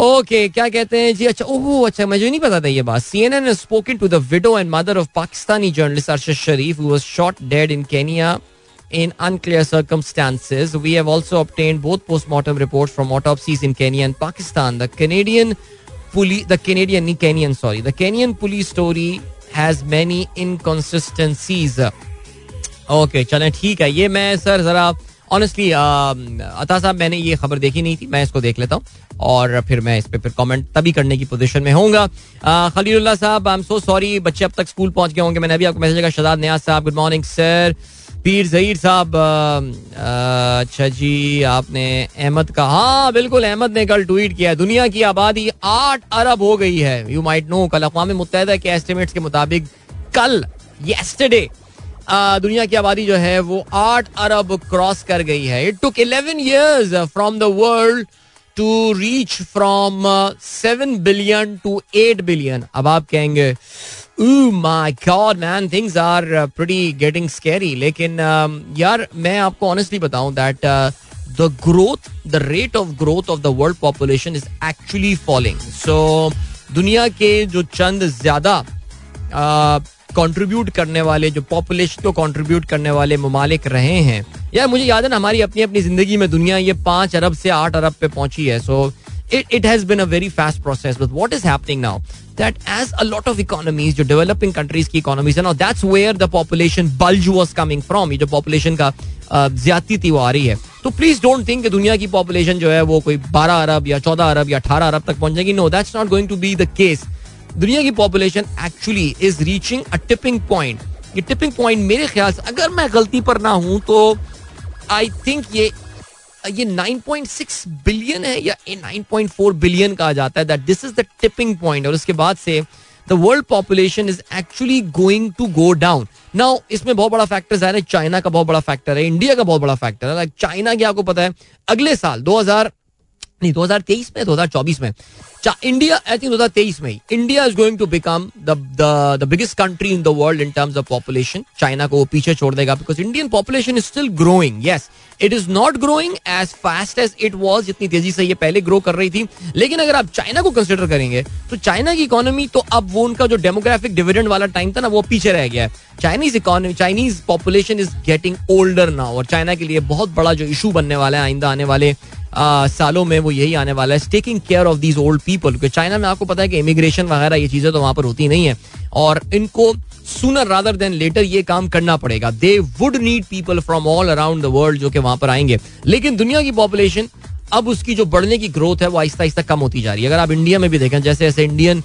okay क्या कहते हैं जी अच्छा ओह अच्छा मुझे नहीं पता था ये बात CNN has spoken to the widow and mother of Pakistani journalist Arshad Sharif who was shot dead in Kenya in unclear circumstances. We have also obtained both post-mortem reports from autopsies in Kenya and Pakistan. The Canadian police, the Canadian, Kenyan, sorry, the Kenyan police story has many inconsistencies okay चले, ठीक है। ये मैं, सर, जरा ऑनेस्टली अता साहब, मैंने ये खबर देखी नहीं थी, मैं इसको देख लेता हूँ। और फिर मैं इस पे फिर कमेंट तभी करने की पोजीशन में होऊँगा। खलील साहब आई एम सो सॉरी बच्चे अब तक स्कूल पहुँच गए होंगे। मैंने अभी आपको मैसेज किया शजाद न्याज साहब गुड मॉर्निंग सर पीर जहीर साहब अच्छा जी, आपने अहमद का हाँ बिल्कुल, अहमद ने कल ट्वीट किया दुनिया की आबादी आठ अरब हो गई है। यू माइट नो कल अकवा मुतहदा के एस्टिमेट्स के मुताबिक कल येस्टरडे दुनिया की आबादी जो है, वो आठ अरब क्रॉस कर गई है। It took eleven years from the world to reach from seven billion to eight billion अब आप कहेंगे my god man things are pretty getting scary लेकिन यार मैं आपको ऑनेस्टली बताऊँ that the growth the rate of growth of the world population is actually following so दुनिया के जो चंद ज़्यादा कंट्रीब्यूट uh, करने वाले जो पॉपुलेशन को कंट्रीब्यूट करने वाले ममालिक रहे हैं यार मुझे याद है ना हमारी अपनी अपनी ज़िंदगी में दुनिया ये पाँच अरब से आठ अरब पे पहुँची है सो so, it, it has been a very fast process. But what is happening That as a lot of economies, जो developing countries की economies है that's where the population bulge was coming from. ये जो population का ज़्यादा थी वो आ रही है। तो प्लीज़ डोंट थिंक दुनिया की पॉपुलेशन जो है वो कोई 12 अरब या 14 अरब या 18 अरब तक पहुँच जाएगी। No that's not going to be the case दुनिया की population actually is reaching a tipping point ये टिपिंग पॉइंट मेरे ख्याल से अगर मैं गलती पर ना हूँ तो आई थिंक ये ये 9.6 बिलियन है या 9.4 बिलियन कहा जाता है that this is the tipping point और उसके बाद से the world population is actually going to go down now इसमें बहुत बड़ा फैक्टर है चाइना का बहुत बड़ा फैक्टर है इंडिया का बहुत बड़ा फैक्टर है। लाइक चाइना की आपको पता है, अगले साल 2000 नहीं 2023 में 2024 में। इंडिया आई थिंक 2023 में India is going to become the biggest country in the world in terms of population China को वो पीछे छोड़ देगा because Indian population is still growing yes it is not growing as fast as it was जितनी तेज़ी से ये पहले ग्रो कर रही थी। लेकिन अगर आप चाइना को कंसिडर करेंगे तो चाइना की इकोनॉमी तो अब वो उनका जो डेमोग्राफिक डिविडेंड वाला टाइम था ना, वो पीछे रह गया है। Chinese economy Chinese population is getting older now और चाइना के लिए बहुत बड़ा जो इशू बनने वाला है, आइंदा आने वाले सालों में वो यही आने वाला है। Taking care of these old people क्योंकि चाइना में आपको पता है कि इमिग्रेशन वगैरह ये चीज़ें तो वहाँ पर होती नहीं है। और इनको सुनर रादर देन लेटर ये काम करना पड़ेगा। They would need people from all around the world जो कि वहाँ पर आएँगे। लेकिन दुनिया की पॉपुलेशन अब उसकी जो बढ़ने की ग्रोथ है, वो आहिस्ता आहिस्ता कम होती जा रही है। अगर आप इंडिया में भी देखें, जैसे जैसे Indian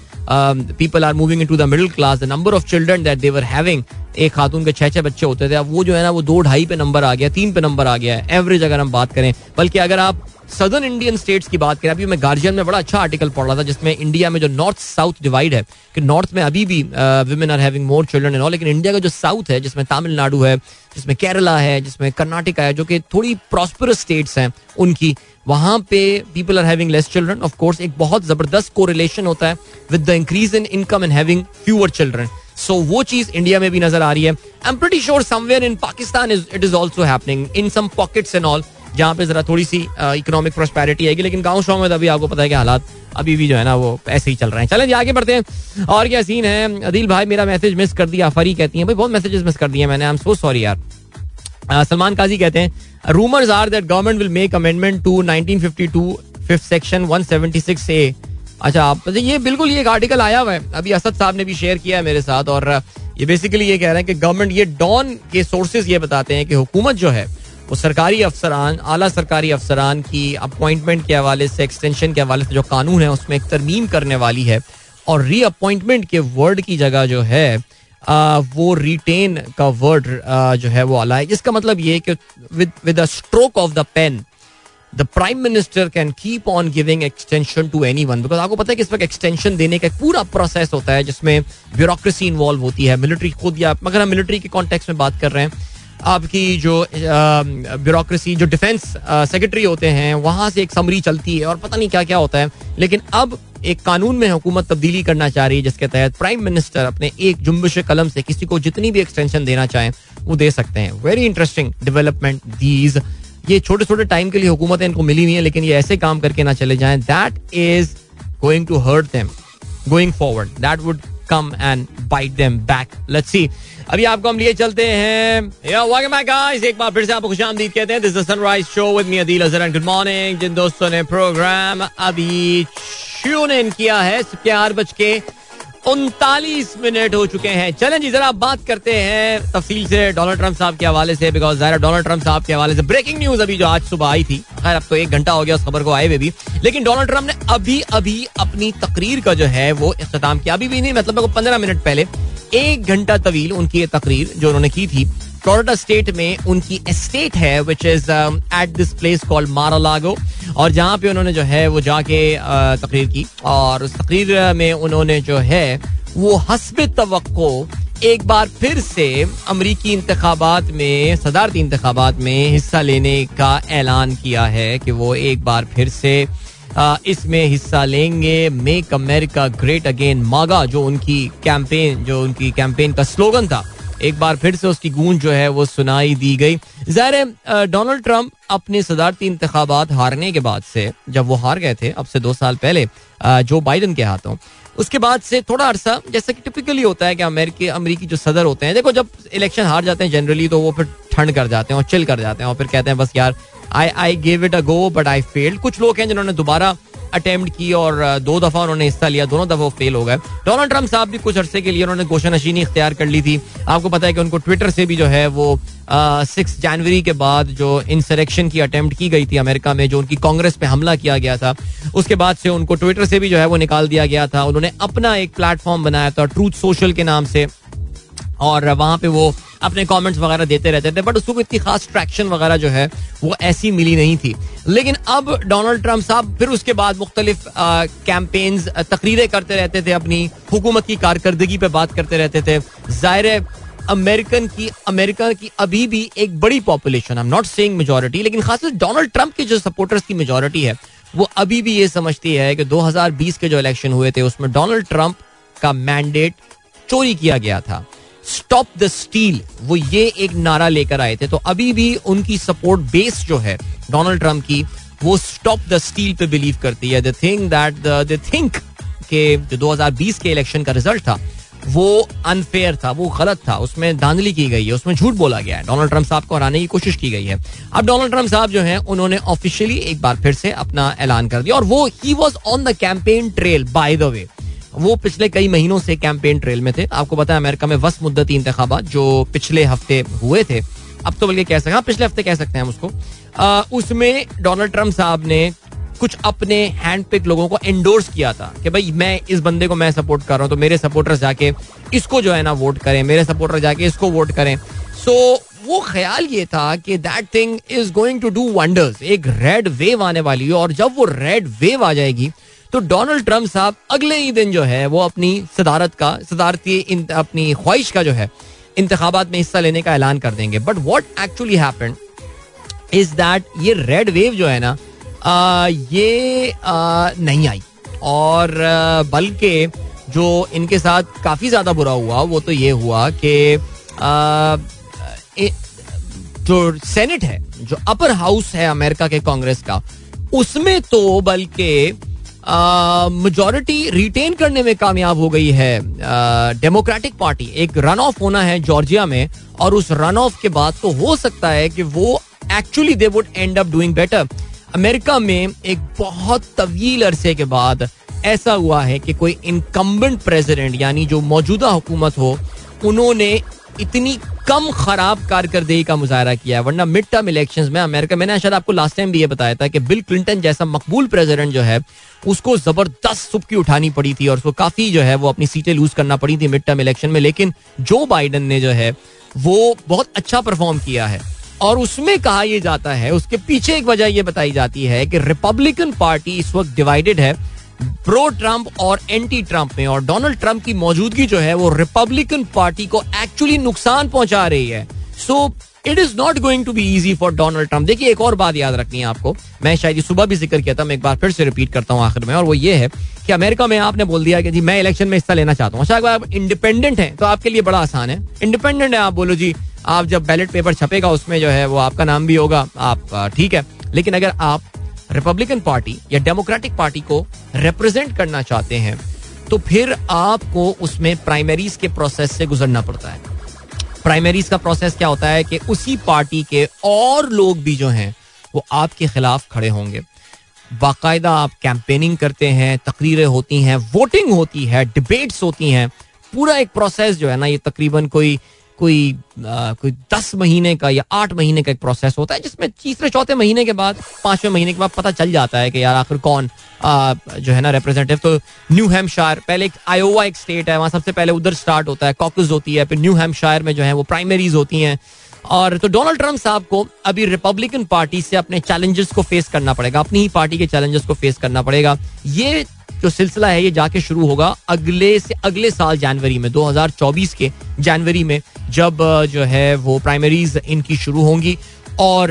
people are moving into the middle class the number of children that they're having एक खातून के छह छह बच्चे होते थे, अब वो जो है ना, वो दो ढाई पे नंबर आ गया, तीन पे नंबर आ गया है। एवरेज अगर हम बात करें, बल्कि अगर आप सदर्न इंडियन स्टेट्स की बात करें, अभी मैं गार्जियन में बड़ा अच्छा आर्टिकल पढ़ रहा था, जिसमें इंडिया में जो नॉर्थ साउथ डिवाइड है, कि नॉर्थ में अभी भी women are having more children and all लेकिन इंडिया का जो साउथ है, जिसमें तमिलनाडु है, जिसमें केरला है, जिसमें कर्नाटका है, जो कि थोड़ी प्रॉस्परस स्टेट्स हैं, उनकी, वहाँ पे people are having less children of course एक बहुत ज़बरदस्त कोरिलेशन होता है with the increase in income and having fewer children so वो चीज़ इंडिया में भी नज़र आ रही है. I am pretty sure somewhere in Pakistan is it is also happening in some pockets and all जहाँ पे जरा थोड़ी सी इकोनॉमिक प्रोस्पैरिटी आएगी, लेकिन गाँव शॉ में तो अभी आपको पता है कि हालात अभी भी जो है ना वो ऐसे ही चल रहे हैं। चलें आगे बढ़ते हैं। और क्या सीन है? अदिल भाई, मेरा मैसेज मिस कर दिया, फरी कहती है, भाई, बहुत मैसेजेस मिस कर दिए मैंने आई एम सो सॉरी यार सलमान काजी कहते हैं rumours are that government will make amendment to 1952 fifth section 176 A अच्छा आप ये बिल्कुल ये एक आर्टिकल आया हुआ है। अभी असद साहब ने भी शेयर किया है मेरे साथ, और ये बेसिकली ये कह रहे हैं कि गवर्नमेंट ये डॉन के सोर्सेज ये बताते हैं कि हुकूमत जो है वो सरकारी अफसरान आला सरकारी अफसरान की अपॉइंटमेंट के हवाले से एक्सटेंशन के हवाले से जो कानून है उसमें एक तरमीम करने वाली है। और रीअपॉइंटमेंट के वर्ड की जगह जो है आ, वो रिटेन का वर्ड जो है वो आला है। जिसका मतलब ये कि with with a stroke of the pen the prime minister can keep on giving extension to anyone because आपको पता है कि इस वक्त एक्सटेंशन देने का एक पूरा प्रोसेस होता है जिसमें ब्यूरोक्रेसी इन्वॉल्व होती है मिलिट्री खुद या मगर हम मिलिट्री के कॉन्टेक्स्ट में बात कर रहे हैं आपकी जो ब्यूरोक्रेसी जो डिफेंस सेक्रेटरी होते हैं, वहाँ से एक समरी चलती है और पता नहीं क्या क्या होता है। लेकिन अब एक कानून में हुकूमत तब्दीली करना चाह रही है, जिसके तहत प्राइम मिनिस्टर अपने एक जुम्बिश कलम से किसी को जितनी भी एक्सटेंशन देना चाहें, वो दे सकते हैं। वेरी इंटरेस्टिंग डेवलपमेंट दीज ये छोटे छोटे टाइम के लिए हुकूमतें इनको मिली हुई है, लेकिन ये ऐसे काम करके ना चले जाएँ। That is going to hurt them going forward that would come and bite them back let's see अभी आपको हम लिए चलते हैं। एक बार फिर से आपको खुशामदीद कहते हैं। This is sunrise show with me Adeel Azhar good morning जिन दोस्तों ने प्रोग्राम अभी ट्यून इन किया है, चार बज के उनतालीस मिनट हो चुके हैं। चलें जी, जरा बात करते हैं तफसील से डोनाल्ड ट्रंप साहब के हवाले से बिकॉज़ जरा डोनाल्ड ट्रंप साहब के हवाले से ब्रेकिंग न्यूज़ अभी जो आज सुबह आई थी। खैर, अब तो एक घंटा हो गया, उस खबर को आए हुए भी। लेकिन डोनाल्ड ट्रंप ने अभी अभी अपनी तकरीर का जो है, वो इख्ताम किया। अभी भी नहीं मतलब पंद्रह मिनट पहले एक घंटा तवील उनकी ये तकरीर जो उन्होंने की थी। फ्लोरिडा स्टेट में उनकी एस्टेट है which is at this place called Mar a Lago और जहाँ पे उन्होंने जो है वो जाके uh, तकरीर की। और उस तकरीर में उन्होंने जो है वो हसब तो एक बार फिर से अमरीकी इंतबात में सदारती इंतबात में हिस्सा लेने का ऐलान किया है कि वो एक बार फिर से इसमें हिस्सा लेंगे मेक अमेरिका ग्रेट अगेन मागा, जो उनकी कैंपेन जो उनकी कैंपेन का स्लोगन था। एक बार फिर से उसकी गूंज जो है वो सुनाई दी गई। जहर डोनाल्ड ट्रंप अपने सदारती इंतबात हारने के बाद से, जब वो हार गए थे, अब से दो साल पहले जो बाइडन के हाथों उसके बाद से थोड़ा अरसा, जैसे कि टिपिकली होता है कि अमेरिकी, अमरीकी जो सदर होते हैं, देखो जब इलेक्शन हार जाते हैं जनरली तो वो फिर ठंड कर जाते हैं और चिल कर जाते हैं और फिर कहते हैं, बस यार I I gave it a go but I failed कुछ लोग हैं जिन्होंने दोबारा अटेम्प्ट की और दो दफ़ा उन्होंने हिस्सा लिया, दोनों दफ़ा फेल हो गए। डोनाल्ड ट्रंप साहब भी कुछ अरसे के लिए उन्होंने गोशा नशीनी इख्तियार कर ली थी। आपको पता है कि उनको ट्विटर से भी जो है वो सिक्स जनवरी के बाद जो इंसरेक्शन की अटेम्प्ट की गई थी अमेरिका में, जो उनकी कांग्रेस पे हमला किया गया था, उसके बाद से उनको ट्विटर से भी जो है वो निकाल दिया गया था। उन्होंने अपना एक प्लेटफॉर्म बनाया था ट्रूथ सोशल के नाम से। और वहाँ पे वो अपने कमेंट्स वगैरह देते रहते थे बट उसको इतनी खास ट्रैक्शन वगैरह जो है, वो ऐसी मिली नहीं थी। लेकिन अब डोनाल्ड ट्रंप साहब, फिर उसके बाद मुख्तलिफ़ कैंपेन्स तकरीरें करते रहते थे अपनी, हुकूमत की कारकर्दगी पे बात करते रहते थे। ज़ाहिर अमेरिकन की, अमेरिका की अभी भी एक बड़ी population I am not saying majority लेकिन खासकर डोनाल्ड ट्रंप के जो सपोर्टर्स की मेजोरिटी है, वो अभी भी ये समझती है कि 2020 के जो इलेक्शन हुए थे, उसमें डोनाल्ड ट्रंप का मैंडेट चोरी किया गया था। स्टॉप द स्टील वो ये एक नारा लेकर आए थे। तो अभी भी उनकी सपोर्ट बेस जो है डोनाल्ड ट्रंप की, वो स्टॉप द स्टील पे बिलीव करती है। थिंक दैट द थिंक के जो 2020 के इलेक्शन का रिज़ल्ट था, वो अनफेयर था, वो गलत था। उसमें धांधली की गई है, उसमें झूठ बोला गया है। डोनाल्ड ट्रंप साहब को हराने की कोशिश की गई है। अब डोनाल्ड ट्रंप साहब जो है, उन्होंने ऑफिशियली एक बार फिर से अपना ऐलान कर दिया। और वो he was on the campaign trail by the way वो पिछले कई महीनों से कैंपेन ट्रेल में थे। आपको पता है अमेरिका में वस मुद्दती इंतबात जो पिछले हफ़्ते हुए थे। अब तो बल्कि कह सकते हैं पिछले हफ़्ते कह सकते हैं उसको। उसमें डोनाल्ड ट्रंप साहब ने कुछ अपने हैंड पिक लोगों को एंडोर्स किया था कि भाई मैं इस बंदे को मैं सपोर्ट कर रहा हूँ तो मेरे सपोर्टर्स जाके इसको जो है ना वोट करें मेरे सपोर्टर जाके इसको वोट करें। सो so, वो ख्याल ये था कि that thing is going to do wonders एक रेड वेव आने वाली है और जब वो रेड वेव आ जाएगी तो डोनाल्ड ट्रंप साहब अगले ही दिन जो है वो अपनी सदारत का सदारती अपनी ख्वाहिश का जो है इंतबात में हिस्सा लेने का ऐलान कर देंगे। But what actually happen is that ये रेड वेव जो है ना आ, ये आ, नहीं आई। और बल्कि जो इनके साथ काफ़ी ज़्यादा बुरा हुआ वो तो ये हुआ कि जो सेनेट है जो अपर हाउस है अमेरिका के कांग्रेस का उसमें तो बल्कि मेजोरिटी रिटेन करने में कामयाब हो गई है डेमोक्रेटिक पार्टी एक रन ऑफ़ होना है जॉर्जिया में और उस रन ऑफ़ के बाद तो हो सकता है कि वो actually they would end up doing better America में एक बहुत तवील अरसे के बाद ऐसा हुआ है कि कोई इनकम्बेंट प्रेसिडेंट यानी जो मौजूदा हुकूमत हो, उन्होंने इतनी कम खराब कारकर्दगी का मुजाहरा किया है, वरना मिड टर्म इलेक्शन में अमेरिका, मैंने शायद आपको लास्ट टाइम भी ये बताया था कि बिल क्लिंटन जैसा मकबूल प्रेसिडेंट जो है, उसको ज़बरदस्त सुबकी उठानी पड़ी थी और उसको काफ़ी जो है वो अपनी सीटें लूज करना पड़ी थी मिड टर्म इलेक्शन में, लेकिन जो बाइडन ने जो है वो बहुत अच्छा परफॉर्म किया है। और उसमें कहा यह जाता है, उसके पीछे एक वजह यह बताई जाती है कि रिपब्लिकन पार्टी इस वक्त डिवाइडेड है प्रो ट्रंप और एंटी ट्रंप में, और डोनाल्ड ट्रंप की मौजूदगी जो है वो रिपब्लिकन पार्टी को एक्चुअली नुकसान पहुँचा रही है। So it is not going to be easy for Donald Trump देखिए, एक और बात याद रखनी है आपको। मैं शायद सुबह भी ज़िक्र किया था, मैं एक बार फिर से रिपीट करता हूँ आखिर में, और वो ये है कि अमेरिका में आपने बोल दिया कि जी, मैं इलेक्शन में हिस्सा लेना चाहता हूँ। अच्छा अगर आप इंडिपेंडेंट हैं तो आपके लिए बड़ा आसान है। इंडिपेंडेंट है आप, बोलो जी, आप जब बैलेट पेपर छपेगा, उसमें जो है वो आपका नाम भी होगा, आप, ठीक है। लेकिन अगर आप रिपब्लिकन पार्टी या डेमोक्रेटिक पार्टी को रिप्रेजेंट करना चाहते हैं तो फिर आपको उसमें प्राइमरीज के प्रोसेस से गुजरना पड़ता है। प्राइमरीज का प्रोसेस क्या होता है कि उसी पार्टी के और लोग भी जो हैं, वो आपके खिलाफ खड़े होंगे। बाकायदा आप कैंपेनिंग करते हैं, तकरीरें होती हैं वोटिंग होती है डिबेट्स होती हैं, पूरा एक प्रोसेस जो है ना, ये तकरीबन कोई कोई आ, कोई दस महीने का या आठ महीने का एक प्रोसेस होता है जिसमें तीसरे चौथे महीने के बाद पाँचवें महीने के बाद पता चल जाता है कि यार आखिर कौन आ, जो है ना रिप्रेजेंटेटिव तो न्यू हेम्पशायर पहले एक आयोवा एक स्टेट है वहाँ सबसे पहले उधर स्टार्ट होता है कॉकस होती है फिर न्यू हेम्पशायर में जो है वो प्राइमरीज होती हैं। और तो डोनाल्ड ट्रंप साहब को अभी रिपब्लिकन पार्टी से अपने चैलेंजेस को फेस करना पड़ेगा अपनी ही पार्टी के चैलेंजेस को फेस करना पड़ेगा। ये जो सिलसिला है, ये जाके शुरू होगा अगले से अगले साल जनवरी में 2024 के जनवरी में, जब जो है वो प्राइमरीज इनकी शुरू होंगी। और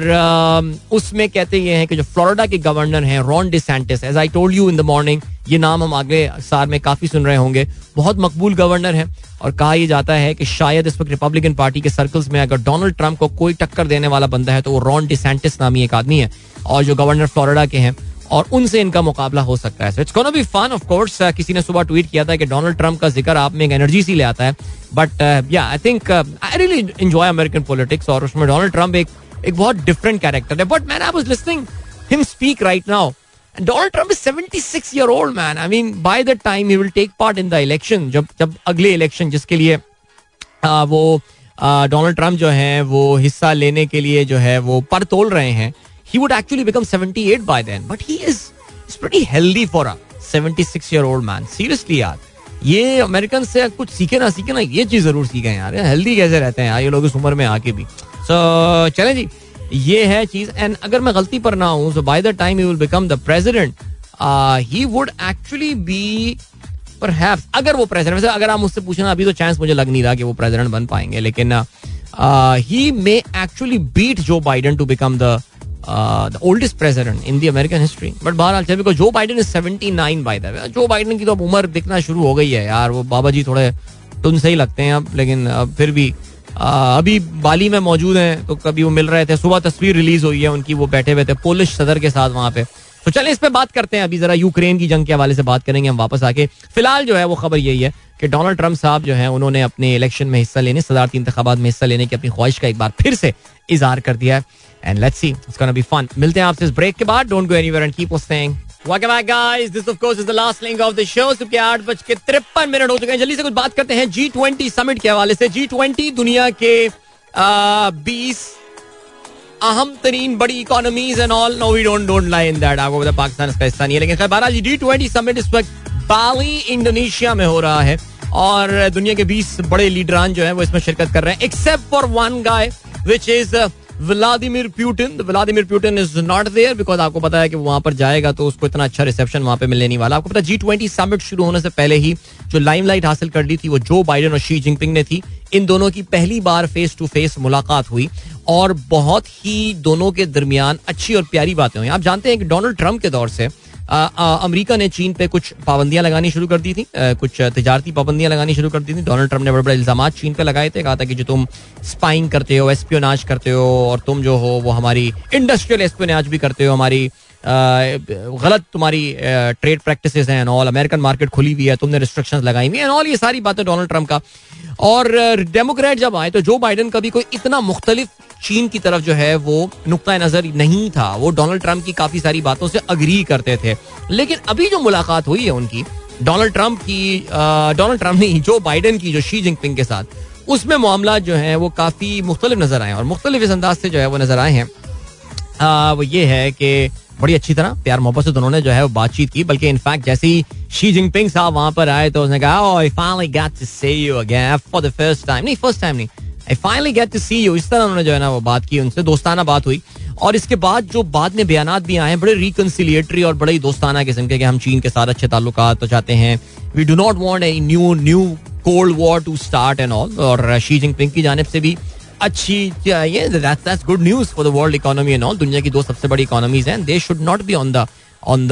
उसमें कहते ये हैं कि जो फ्लोरिडा के गवर्नर हैं Ron DeSantis as I told you in the morning ये नाम हम आगे साल में काफ़ी सुन रहे होंगे। बहुत मकबूल गवर्नर हैं और कहा यह जाता है कि शायद इस वक्त रिपब्लिकन पार्टी के सर्कल्स में अगर डोनाल्ड ट्रंप को कोई टक्कर देने वाला बंदा है तो वो रॉन डिसेंटिस नामी एक आदमी है। और जो गवर्नर फ्लोरिडा के हैं और उनसे इनका मुकाबला हो सकता है। It's gonna be fun of course किसी ने सुबह ट्वीट किया था कि डोनाल्ड ट्रंप का ज़िक्र आप में एक एनर्जी सी ले आता है। But yeah I think I really enjoy American politics और उसमें डोनाल्ड ट्रंप एक एक बहुत डिफरेंट कैरेक्टर है। But man I was listening him speak right now Donald Trump is 76 year old man I mean by the time he will take part in the election जब जब अगले इलेक्शन जिसके लिए uh, वो डोनाल्ड uh, ट्रंप जो है वो हिस्सा लेने के लिए जो है वो पर तोल रहे हैं he would actually become 78 by then. But he is he's pretty healthy for a 76 year old man. Seriously यार ये अमेरिकन से कुछ सीखे ना सीखे ना ये चीज़ ज़रूर सीखे यार हेल्दी कैसे रहते हैं यार ये लोग इस उम्र में आके भी सो so, चले जी ये है चीज़ एंड अगर मैं गलती पर ना हूँ so by the time you will become the president he would actually be पर अगर वो प्रेसिडेंट वैसे अगर आप मुझसे पूछना अभी तो चांस मुझे लग नहीं रहा कि वो प्रेसिडेंट बन पाएँगे लेकिन he may actually beat Joe Biden to become the oldest president in the American history but Joe Biden is 79 by the way Joe Biden की तो अब उम्र दिखना शुरू हो गई है यार वो बाबा जी थोड़े टुन सही लगते हैं अब लेकिन अब फिर भी आ, अभी बाली में मौजूद हैं तो कभी वो मिल रहे थे सुबह तस्वीर रिलीज़ हुई है उनकी वो बैठे हुए थे पोलिश सदर के साथ वहाँ पे तो चले इस पे बात करते हैं। अभी जरा यूक्रेन की जंग के हवाले से बात करेंगे हम वापस आके। फ़िलहाल जो है वो खबर यही है कि डोनाल्ड ट्रंप साहब जो है उन्होंने अपने इलेक्शन में हिस्सा लेने सदारती इंतबात में हिस्सा लेने की अपनी ख्वाहिश का एक बार फिर से इजहार कर दिया है। And let's see it's gonna be fun मिलते हैं आपसे इस ब्रेक के बाद। Don't go anywhere and keep listening Welcome back, guys. This, of course, is the last link of the show. सुबह आठ बज के तिरपन मिनट हो चुके हैं। जल्दी से कुछ बात करते हैं। जी ट्वेंटी समिट के हवाले से। जी ट्वेंटी दुनिया के बीस अहम तरीन बड़ी economies and all no we don't don't lie in that आपको पता पाकिस्तान इसका हिस्सा नहीं है। लेकिन खैर जी डी ट्वेंटी समिट इस वक्त बाली, इंडोनेशिया में हो रहा है। और दुनिया के बीस बड़े लीडरान जो है, वो इसमें शिरकत कर रहे हैं। Except for one guy which is Vladimir Putin Vladimir Putin is not there because आपको पता है कि वहाँ पर जाएगा तो उसको इतना अच्छा रिसेप्शन वहाँ पे मिलने नहीं वाला। आपको पता जी ट्वेंटी समिट शुरू होने से पहले ही जो लाइमलाइट हासिल कर ली थी वो जो बाइडन और शी जिनपिंग ने थी। इन दोनों की पहली बार फेस टू फेस मुलाकात हुई और बहुत ही दोनों के दरमियान अच्छी और प्यारी बातें हुई। आप जानते हैं कि डोनाल्ड ट्रंप के दौर से अमेरिका ने चीन पे कुछ पाबंदियाँ लगानी शुरू कर दी थी। कुछ तजारती पाबंदियाँ लगानी शुरू कर दी थी। डोनाल्ड ट्रंप ने बड़े बड़े इल्ज़ाम चीन पे लगाए थे। कहा था कि जो तुम स्पाइंग करते हो, एस्पियोनाज करते हो और तुम जो हो, वो हमारी इंडस्ट्रियल एस्पियोनाज भी करते हो। हमारी गलत तुम्हारी ट्रेड प्रैक्टिस हैं एंड ऑल। अमेरिकन मार्केट खुली हुई है, तुमने रिस्ट्रिक्शंस लगाई हुई एंड ऑल। ये सारी बातें डोनाल्ड ट्रंप का। और डेमोक्रेट जब आए तो जो बाइडन कभी कोई इतना मुख्तलिफ़ चीन की तरफ़ जो है वो नुकता नज़र नहीं था। वो डोनाल्ड ट्रंप की काफ़ी सारी बातों से अग्री करते थे। लेकिन अभी जो मुलाकात हुई है उनकी, डोनाल्ड ट्रंप की डोनाल्ड ट्रंप नहीं, जो बाइडन की, जो शी जिनपिंग के साथ, उसमें मामला जो है वो काफ़ी मुख्तलिफ़ नज़र आए और मुख्तलिफ़ इस अंदाज से जो है वो नज़र आए हैं। वो ये है कि बड़ी अच्छी तरह प्यार मोहब्बत से दोनों ने जो है वो बातचीत की, बल्कि इनफैक्ट जैसे ही शी जिनपिंग साहब वहाँ पर आए तो उसने कहा फ़र्स्ट टाइम नहीं फ़र्स्ट टाइम नहीं I finally get to see you इस तरह उन्होंने जो है ना वो बात की, उनसे दोस्ताना बात हुई। और इसके बाद जो बाद में बयान भी आए हैं, बड़े रिकनसिलिएटरी और बड़े ही दोस्ताना किस्म के कि हम चीन के साथ अच्छे ताल्लुक तो चाहते हैं। We do not want a new new cold war to start and all और शी जिनपिंग की जानब से भी अच्छी good news for the world economy and all दुनिया की दो सबसे बड़ी इकोनॉमीज हैं। They should not be on the on the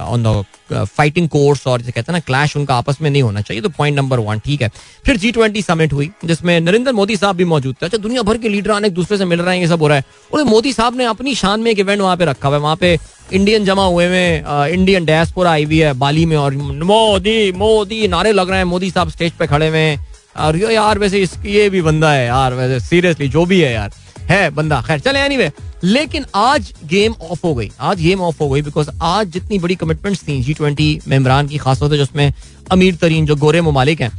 on the fighting course और जैसे कहते हैं ना क्लैश उनका आपस में नहीं होना चाहिए तो पॉइंट नंबर वन ठीक है। फिर जी ट्वेंटी समिट हुई, जिसमें नरेंद्र मोदी साहब भी मौजूद थे। अच्छा दुनिया भर के लीडर आने एक दूसरे से मिल रहे हैं, ये सब हो रहा है। और मोदी साहब ने अपनी शान में एक इवेंट वहाँ पे रखा हुआ है। वहाँ पे इंडियन जमा हुए में इंडियन डैसपोरा आई हुई है बाली में और मोदी मोदी, नारे लग रहे हैं। मोदी साहब स्टेज पे खड़े हुए हैं। और यार, वैसे ये भी बंदा है यार, वैसे सीरियसली जो भी है यार। है बंदा। खैर, चले एनीवे लेकिन आज गेम ऑफ़ हो गई। आज गेम ऑफ़ हो गई बिकॉज़ आज जितनी बड़ी कमिटमेंट्स थी जी ट्वेंटी मेम्बरान की, खासतौर से जिसमें अमीर तरीन जो गोरे ममालिक हैं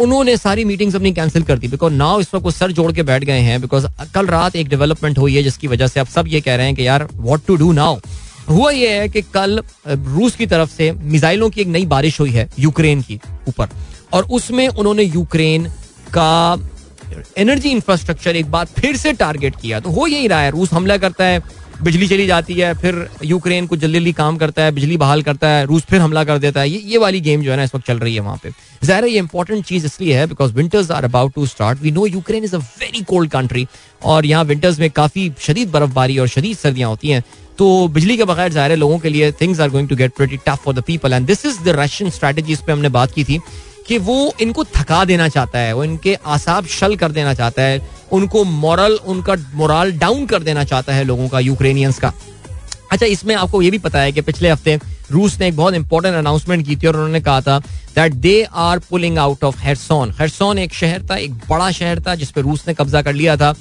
उन्होंने सारी मीटिंग्स अपनी कैंसिल कर दी। बिकॉज़ नाउ इस वक्त सर जोड़ के बैठ गए हैं बिकॉज़ कल रात एक डेवलपमेंट हुई है जिसकी वजह से अब सब ये कह रहे हैं कि यार वॉट टू डू नाउ हुआ यह है कि कल रूस की तरफ़ से मिसाइलों की एक नई बारिश हुई है यूक्रेन की ऊपर। और उसमें उन्होंने यूक्रेन का एनर्जी इंफ्रास्ट्रक्चर एक बार फिर से टारगेट किया। तो हो यही रहा है, रूस हमला करता है, बिजली चली जाती है, फिर यूक्रेन कुछ जल्दी जल्दी काम करता है, बिजली बहाल करता है, रूस फिर हमला कर देता है। ये ये वाली गेम जो है ना, इस वक्त चल रही है वहाँ पे। ज़ाहिर ये इंपॉर्टेंट चीज़ इसलिए है because winters are about to start we know Ukraine is a very cold country और यहाँ विंटर्स में काफ़ी शदीद बर्फबारी और शदीद सर्दियाँ होती हैं। तो बिजली के बगैर ज़ाहिर लोगों के लिए things are going to get pretty tough for the people and this is the Russian strategy इस पर हमने बात की थी। कि वो इनको थका देना चाहता है, वो इनके आसाब शल कर देना चाहता है, उनको मॉरल उनका मोरल डाउन कर देना चाहता है लोगों का यूक्रेनियंस का। अच्छा इसमें आपको ये भी पता है कि पिछले हफ़्ते रूस ने एक बहुत इंपॉर्टेंट अनाउंसमेंट की थी और उन्होंने कहा था that they are pulling out of Kherson Kherson एक शहर था, एक बड़ा शहर था जिसपे रूस ने कब्जा कर लिया था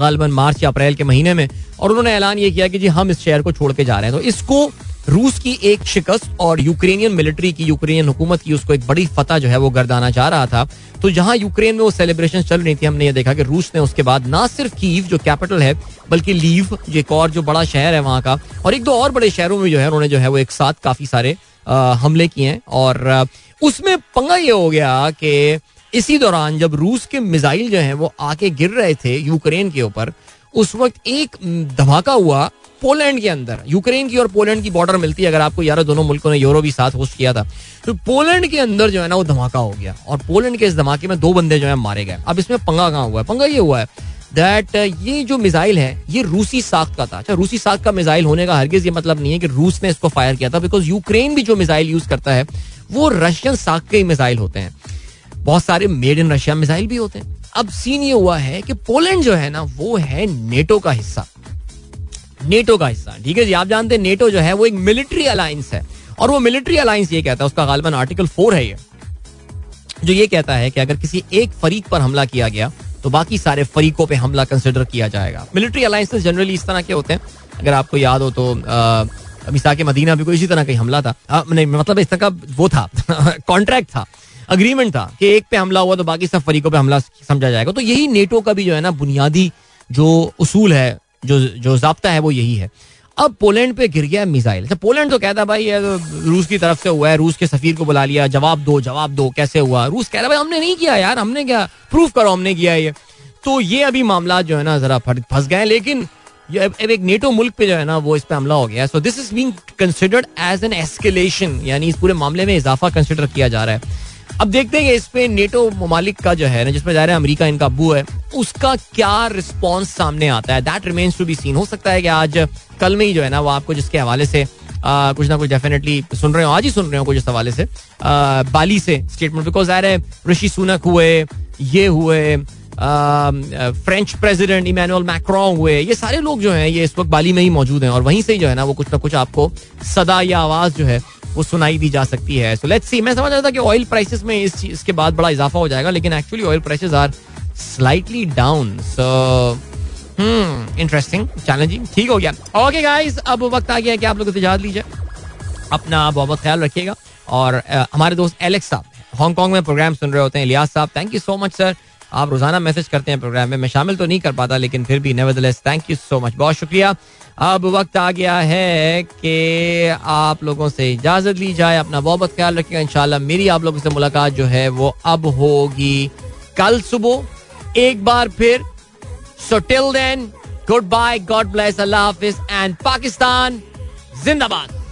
गालबन मार्च या अप्रैल के महीने में। और उन्होंने ऐलान ये किया कि जी, हम इस शहर को छोड़ के जा रहे हैं। तो इसको रूस की एक शिकस्त और यूक्रेनियन मिलिट्री की यूक्रेनियन हुकूमत की उसको एक बड़ी फतह जो है वो गर्दाना चाह रहा था। तो जहाँ यूक्रेन में वो सेलिब्रेशन चल रही थी, हमने ये देखा कि रूस ने उसके बाद ना सिर्फ़ कीव जो कैपिटल है, बल्कि लीव एक और जो बड़ा शहर है वहाँ का, और एक दो और बड़े शहरों में जो है, उन्होंने जो है वो एक साथ काफ़ी सारे हमले किए हैं। और उसमें पंगा ये हो गया कि इसी दौरान जब रूस के मिसाइल जो है वो आके गिर रहे थे यूक्रेन के ऊपर, उस वक्त एक धमाका हुआ पोलैंड के अंदर, यूक्रेन की और पोलैंड की बॉर्डर मिलती है, अगर आपको यार दोनों मुल्कों ने यूरो भी साथ होस्ट किया था। तो पोलैंड के अंदर जो है ना, वो धमाका हो गया। और पोलैंड के इस धमाके में दो बंदे जो है मारे गए। अब इसमें पंगा कहाँ हुआ है? पंगा ये हुआ है दैट ये जो मिसाइल है, ये रूसी साख का था। अच्छा रूसी साख का मिसाइल होने का हरगिज ये मतलब नहीं है कि रूस ने इसको फायर किया था बिकॉज़ यूक्रेन भी जो मिसाइल यूज़ करता है, वो रशियन साख के ही मिसाइल होते हैं। बहुत सारे मेड इन रशिया मिसाइल भी होते हैं। अब सीन ये हुआ है कि पोलैंड जो है ना, वो है नेटो का हिस्सा। नेटो का हिस्सा। ठीक है जी, आप जानते हैं नेटो जो है, वो एक मिलिट्री अलायंस है। और वो मिलिट्री अलायंस ये कहता है, उसका गालबन आर्टिकल फोर है ये, जो ये कहता है कि अगर किसी एक फरीक पर हमला किया गया तो बाकी सारे फरीकों पे हमला कंसिडर किया जाएगा। मिलिट्री अलायंसेस जनरली इस तरह के होते हैं। अगर आपको याद हो तो मिसा के मदीना भी कोई इसी तरह का हमला था। नहीं मतलब इस तरह का वो था कॉन्ट्रैक्ट था अग्रीमेंट था कि एक पे हमला हुआ तो बाकी सब फरीकों पे हमला समझा जाएगा। तो यही नेटो का भी जो है ना, बुनियादी जो उसूल है जो जो जबता है वो यही है। अब पोलैंड पे गिर गया मिसाइल। अच्छा पोलैंड तो कहता भाई, ये तो रूस की तरफ़ से हुआ है, रूस के सफीर को बुला लिया, जवाब दो जवाब दो, कैसे हुआ? रूस कह रहा भाई, हमने नहीं किया यार, हमने क्या प्रूफ करो हमने किया ये। तो ये अभी मामला जो है ना, जरा फंस गए लेकिन अब एक नेटो मुल्क पे जो है ना, वो इस पे हमला हो गया so this is being considered as an escalation यानी इस पूरे मामले में इजाफा कंसिडर किया जा रहा है। अब देखते हैं इस पे नेटो ममालिक का जो है ना जिसमें जा रहा है अमेरिका इनका अबू है उसका क्या रिस्पॉन्स सामने आता है? That remains to be seen हो सकता है कि आज कल में ही जो है ना वो आपको जिसके हवाले से आ, कुछ ना कुछ डेफिनेटली सुन रहे हो आज ही सुन रहे हो कुछ इस हवाले से आ, बाली से स्टेटमेंट बिकॉज़ आ रहे ऋषि सुनक हुए ये हुए फ्रेंच प्रेसिडेंट इमानुअल मैक्रोन हुए ये सारे लोग जो हैं ये इस वक्त बाली में ही मौजूद हैं और वहीं से ही जो है ना वो कुछ ना कुछ आपको सदा या आवाज़ जो है वो सुनाई दी जा सकती है। सो लेट्स सी मैं समझ रहा था कि ऑयल प्राइसेस में इस चीज़ के बाद बड़ा इजाफा हो जाएगा लेकिन actually oil prices are slightly down so interesting challenging ठीक हो गया। ओके गाइस अब वक्त आ गया कि आप लोग इजाज़त लीजिए। अपना बहुत बहुत ख्याल रखिएगा। और uh, हमारे दोस्त एलेक्स साहब हांगकॉन्ग में प्रोग्राम सुन रहे होते हैं। लियाज साहब thank you so much sir आप रोज़ाना मैसेज करते हैं प्रोग्राम में। मैं शामिल तो नहीं कर पाता लेकिन फिर भी nevertheless thank you so much बहुत शुक्रिया। अब वक्त आ गया है कि आप लोगों से इजाज़त ली जाए, अपना बहुत ख्याल रखिएगा इंशाल्लाह मेरी आप लोगों से मुलाकात जो है वो अब होगी कल सुबह। एक बार फिर so till then good bye God bless अल्लाह हाफिज एंड पाकिस्तान जिंदाबाद।